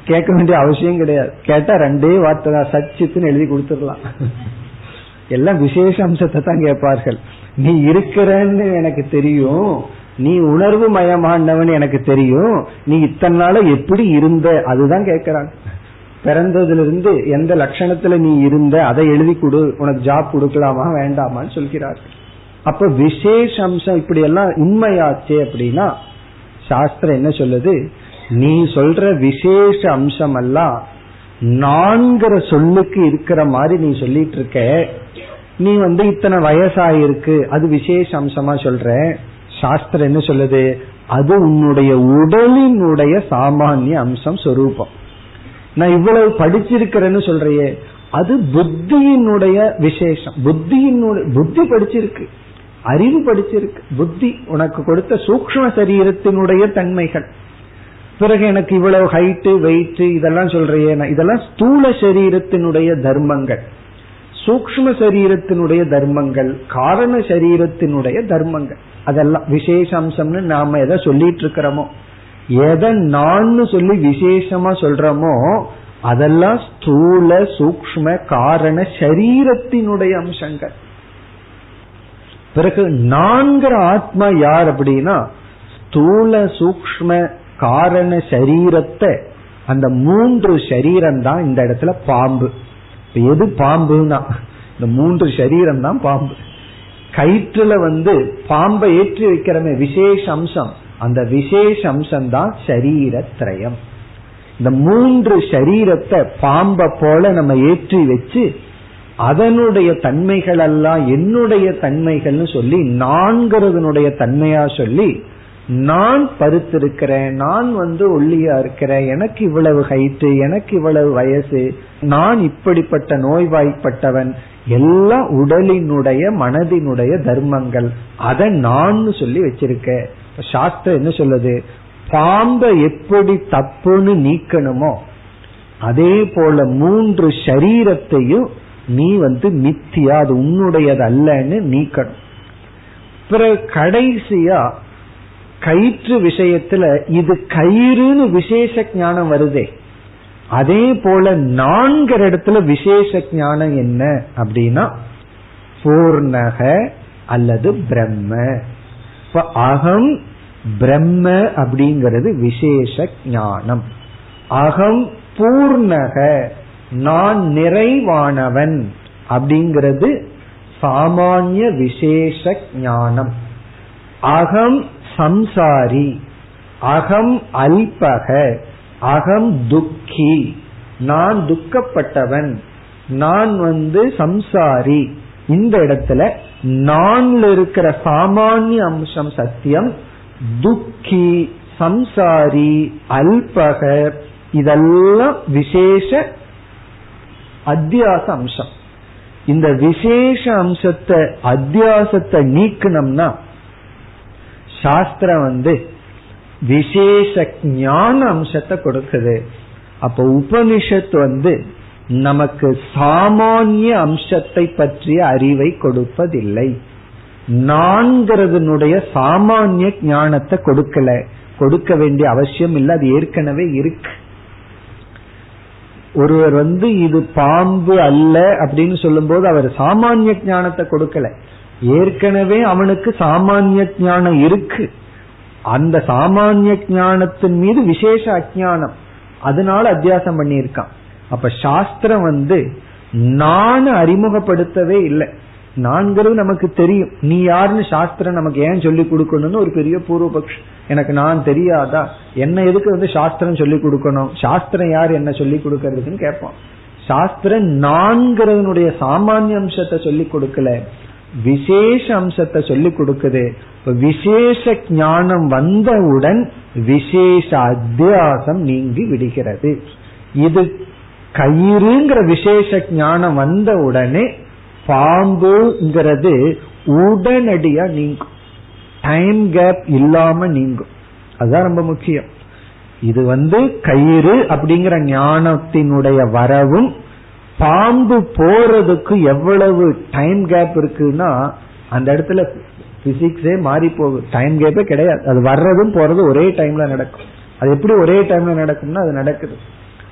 கேட்க வேண்டிய அவசியம் கிடையாது. கேட்டா ரெண்டே வார்த்தை தான். சச்சித்துன்னு எழுதி கொடுத்துடலாம். எல்லாம் விசேஷ அம்சத்தை தான் கேட்பார்கள். நீ இருக்கிறன்னு எனக்கு தெரியும். நீ உணர்வு மயமானவன் எனக்கு தெரியும். நீ இத்தனை நாள எப்படி இருந்த? அதுதான் கேட்கிறான். பிறந்ததுல இருந்து எந்த லட்சணத்துல நீ இருந்த? அதை எழுதி கொடு. உனக்கு ஜாப் கொடுக்கலாமா? வேண்டாமான்னு சொல்கிறார் அப்ப விசேஷ அம்சம் இப்படி எல்லாம் உண்மையாச்சே அப்படின்னா சாஸ்திரம் என்ன சொல்லுது? நீ சொல்ற விசேஷ அம்சம் எல்லாம் நான்கிற சொல்லுக்கு இருக்கிற மாதிரி நீ சொல்லிட்டு இருக்க. நீ வந்து இத்தனை வயசாயிருக்கு அது விசேஷ அம்சமா சொல்ற சாஸ்திரம் என்ன சொல்லுது? அது உன்னுடைய உடலினுடைய சாமானிய அம்சம் சொரூபம். நான் இவ்வளவு படிச்சிருக்கிறேன்னு சொல்றையே அது புத்தியினுடைய விசேஷம். புத்தியினுடைய புத்தி படிச்சிருக்கு. அறிவு படிச்சிருக்கு. புத்தி உனக்கு கொடுத்த சூக்ம சரீரத்தினுடைய தன்மைகள். பிறகு எனக்கு இவ்வளவு ஹைட்டு வெயிட் இதெல்லாம் சொல்றையே இதெல்லாம் ஸ்தூல சரீரத்தினுடைய தர்மங்கள். சூக்ம சரீரத்தினுடைய தர்மங்கள் காரண சரீரத்தினுடைய தர்மங்கள். அதெல்லாம் விசேஷ அம்சம்னு நாம எதை சொல்லிட்டு இருக்கிறோமோ எதை நான் சொல்லி விசேஷமா சொல்றோமோ அதெல்லாம் ஸ்தூல சூக்ம காரண சரீரத்தினுடைய அம்சங்கள். பிறகு நான்கிற ஆத்மா யார் அப்படின்னா ஸ்தூல சூக்ம காரண சரீரத்தை அந்த மூன்று சரீரம் தான் இந்த இடத்துல பாம்பு. எது பாம்புனா இந்த மூன்று சரீரம் தான் பாம்பு. கயிற்றுல வந்து பாம்பை ஏற்றி வைக்கிறமே விசேஷ அம்சம். அந்த விசேஷ அம்சம் தான் சரீரத்திரயம் இந்த மூன்று சரீரத்தை பாம்பை போல நம்ம ஏற்றி வச்சு அதனுடைய தன்மைகள் எல்லாம் என்னுடைய தன்மைகள்னு சொல்லி நான்கிறதுனுடைய தன்மையா சொல்லி நான் பருத்திருக்கிறேன் நான் வந்து ஒல்லியா இருக்கிறேன் எனக்கு இவ்வளவு ஹைட்டு எனக்கு இவ்வளவு வயசு நான் இப்படிப்பட்ட நோய்வாய்ப்பட்டவன் எல்லாம் உடலினுடைய மனதினுடைய தர்மங்கள். அதை நான் சொல்லி வச்சிருக்க சாஸ்திரம் என்ன சொல்லுது? பாம்பை எப்படி தப்புன்னு நீக்கணுமோ அதே போல மூன்று சரீரத்தையும் நீ வந்து மித்தியா அது உன்னுடையது அல்லன்னு நீக்கணும். பிறகு கடைசியா கயிற்று விஷயத்துல இது கயிறுன்னு விசேஷ ஞானம் வருதே. அதே போல நான்கிற இடத்துல விசேஷ ஞானம் என்ன அப்படின்னா பூர்ணக அல்லது பிரம்ம. அகம் பிரம்ம அப்படிங்கிறது விசேஷ ஞானம். அகம் பூர்ணக நான் நிறைவானவன் அப்படிங்கிறது சாமானிய விசேஷ ஞானம். அகம் சம்சாரி. அகம் அல்பக அகம் துக்கி. நான் துக்கப்பட்டவன். நான் வந்து சம்சாரி. இந்த இடத்துல நான்ல இருக்கிற சாமானிய அம்சம் சத்தியம் துக்கி சம்சாரி அல்பக இதெல்லாம் விசேஷ அத்தியாச அம்சம். இந்த விசேஷ அம்சத்தை அத்தியாசத்தை நீக்கணும்னா சாஸ்திரம் வந்து விசேஷ ஞான அம்சத்தை கொடுக்குது. அப்ப உபனிஷத்து வந்து நமக்கு சாமானிய அம்சத்தை பற்றிய அறிவை கொடுப்பதில்லை. நான்கிறதுனுடைய சாமானிய ஞானத்தை கொடுக்கல. கொடுக்க வேண்டிய அவசியம் இல்லை. அது ஏற்கனவே இருக்கு. ஒருவர் வந்து இது பாம்பு அல்ல அப்படின்னு சொல்லும் போது அவர் சாமானிய ஞானத்தை கொடுக்கல. ஏற்கனவே அவனுக்கு சாமானிய ஞானம் இருக்கு. அந்த சாமானிய ஞானத்தின் மீது விசேஷ அஜானம் அதனால அத்தியாசம் பண்ணியிருக்கான். அப்ப சாஸ்திரம் வந்து நான் அறிமுகப்படுத்தவே இல்லை. நான்கிறது நமக்கு தெரியும். நீ யாருன்னு சாஸ்திரம் நமக்கு ஏன் சொல்லி கொடுக்கணும்னு ஒரு பெரிய பூர்வபக்ஷ. எனக்கு நான் தெரியாதா? என்ன எதுக்கு வந்து சாஸ்திரம் சொல்லி கொடுக்கணும்? சாஸ்திரம் யார் என்ன சொல்லி கொடுக்கறதுன்னு கேட்பான். சாஸ்திரம் நான்கிறதனுடைய சாமானிய அம்சத்தை சொல்லி கொடுக்கல. விசேஷ அம்சத்தை சொல்லி கொடுக்குது. விசேஷ ஞானம் வந்தவுடன் விசேஷ அத்தியாசம் நீங்கி விடுகிறது. இது கயிறுங்கிற விசேஷ ஞானம் வந்த உடனே பாம்புங்கிறது உடனடியா நீங்கும். டைம் கேப் இல்லாம நீங்கும். அதுதான் ரொம்ப முக்கியம். இது வந்து கயிறு அப்படிங்கிற ஞானத்தினுடைய வரவும் பாம்பு போறதுக்கு எவ்வளவு டைம் கேப் இருக்குன்னா அந்த இடத்துல பிசிக்ஸே மாறி போகுது. டைம் கேப்பே கிடையாது. அது வர்றதும் போறதும் ஒரே டைம்ல நடக்கும். அது எப்படி ஒரே டைம்ல நடக்கும்னா அது நடக்குது.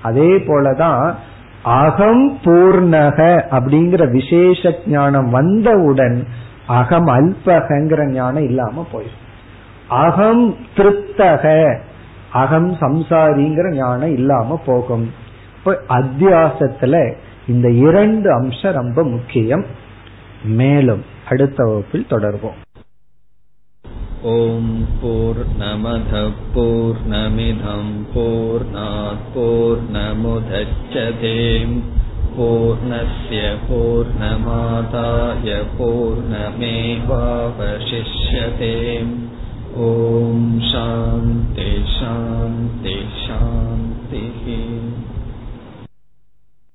அதே போலதான் அகம் பூர்ணக அப்படிங்கிற விசேஷ ஞானம் வந்தவுடன் அகம் அல்பகங்கிற ஞானம் இல்லாம போயிடும். அகம் திருப்தக அகம் சம்சாரிங்கிற ஞானம் இல்லாம போகும். இப்ப அத்தியாசத்துல இந்த இரண்டு அம்சம் ரொம்ப முக்கியம் மேலும் அடுத்த வகுப்பில் தொடர்வோம் ॐ पूर्नमधपूर्नमिधम्पूर्णापूर्नमुधच्छते पूर्णस्य पूर्णमादाय पूर्णमेवावशिष्यते ॐ शान्ति शान्ति शान्तिः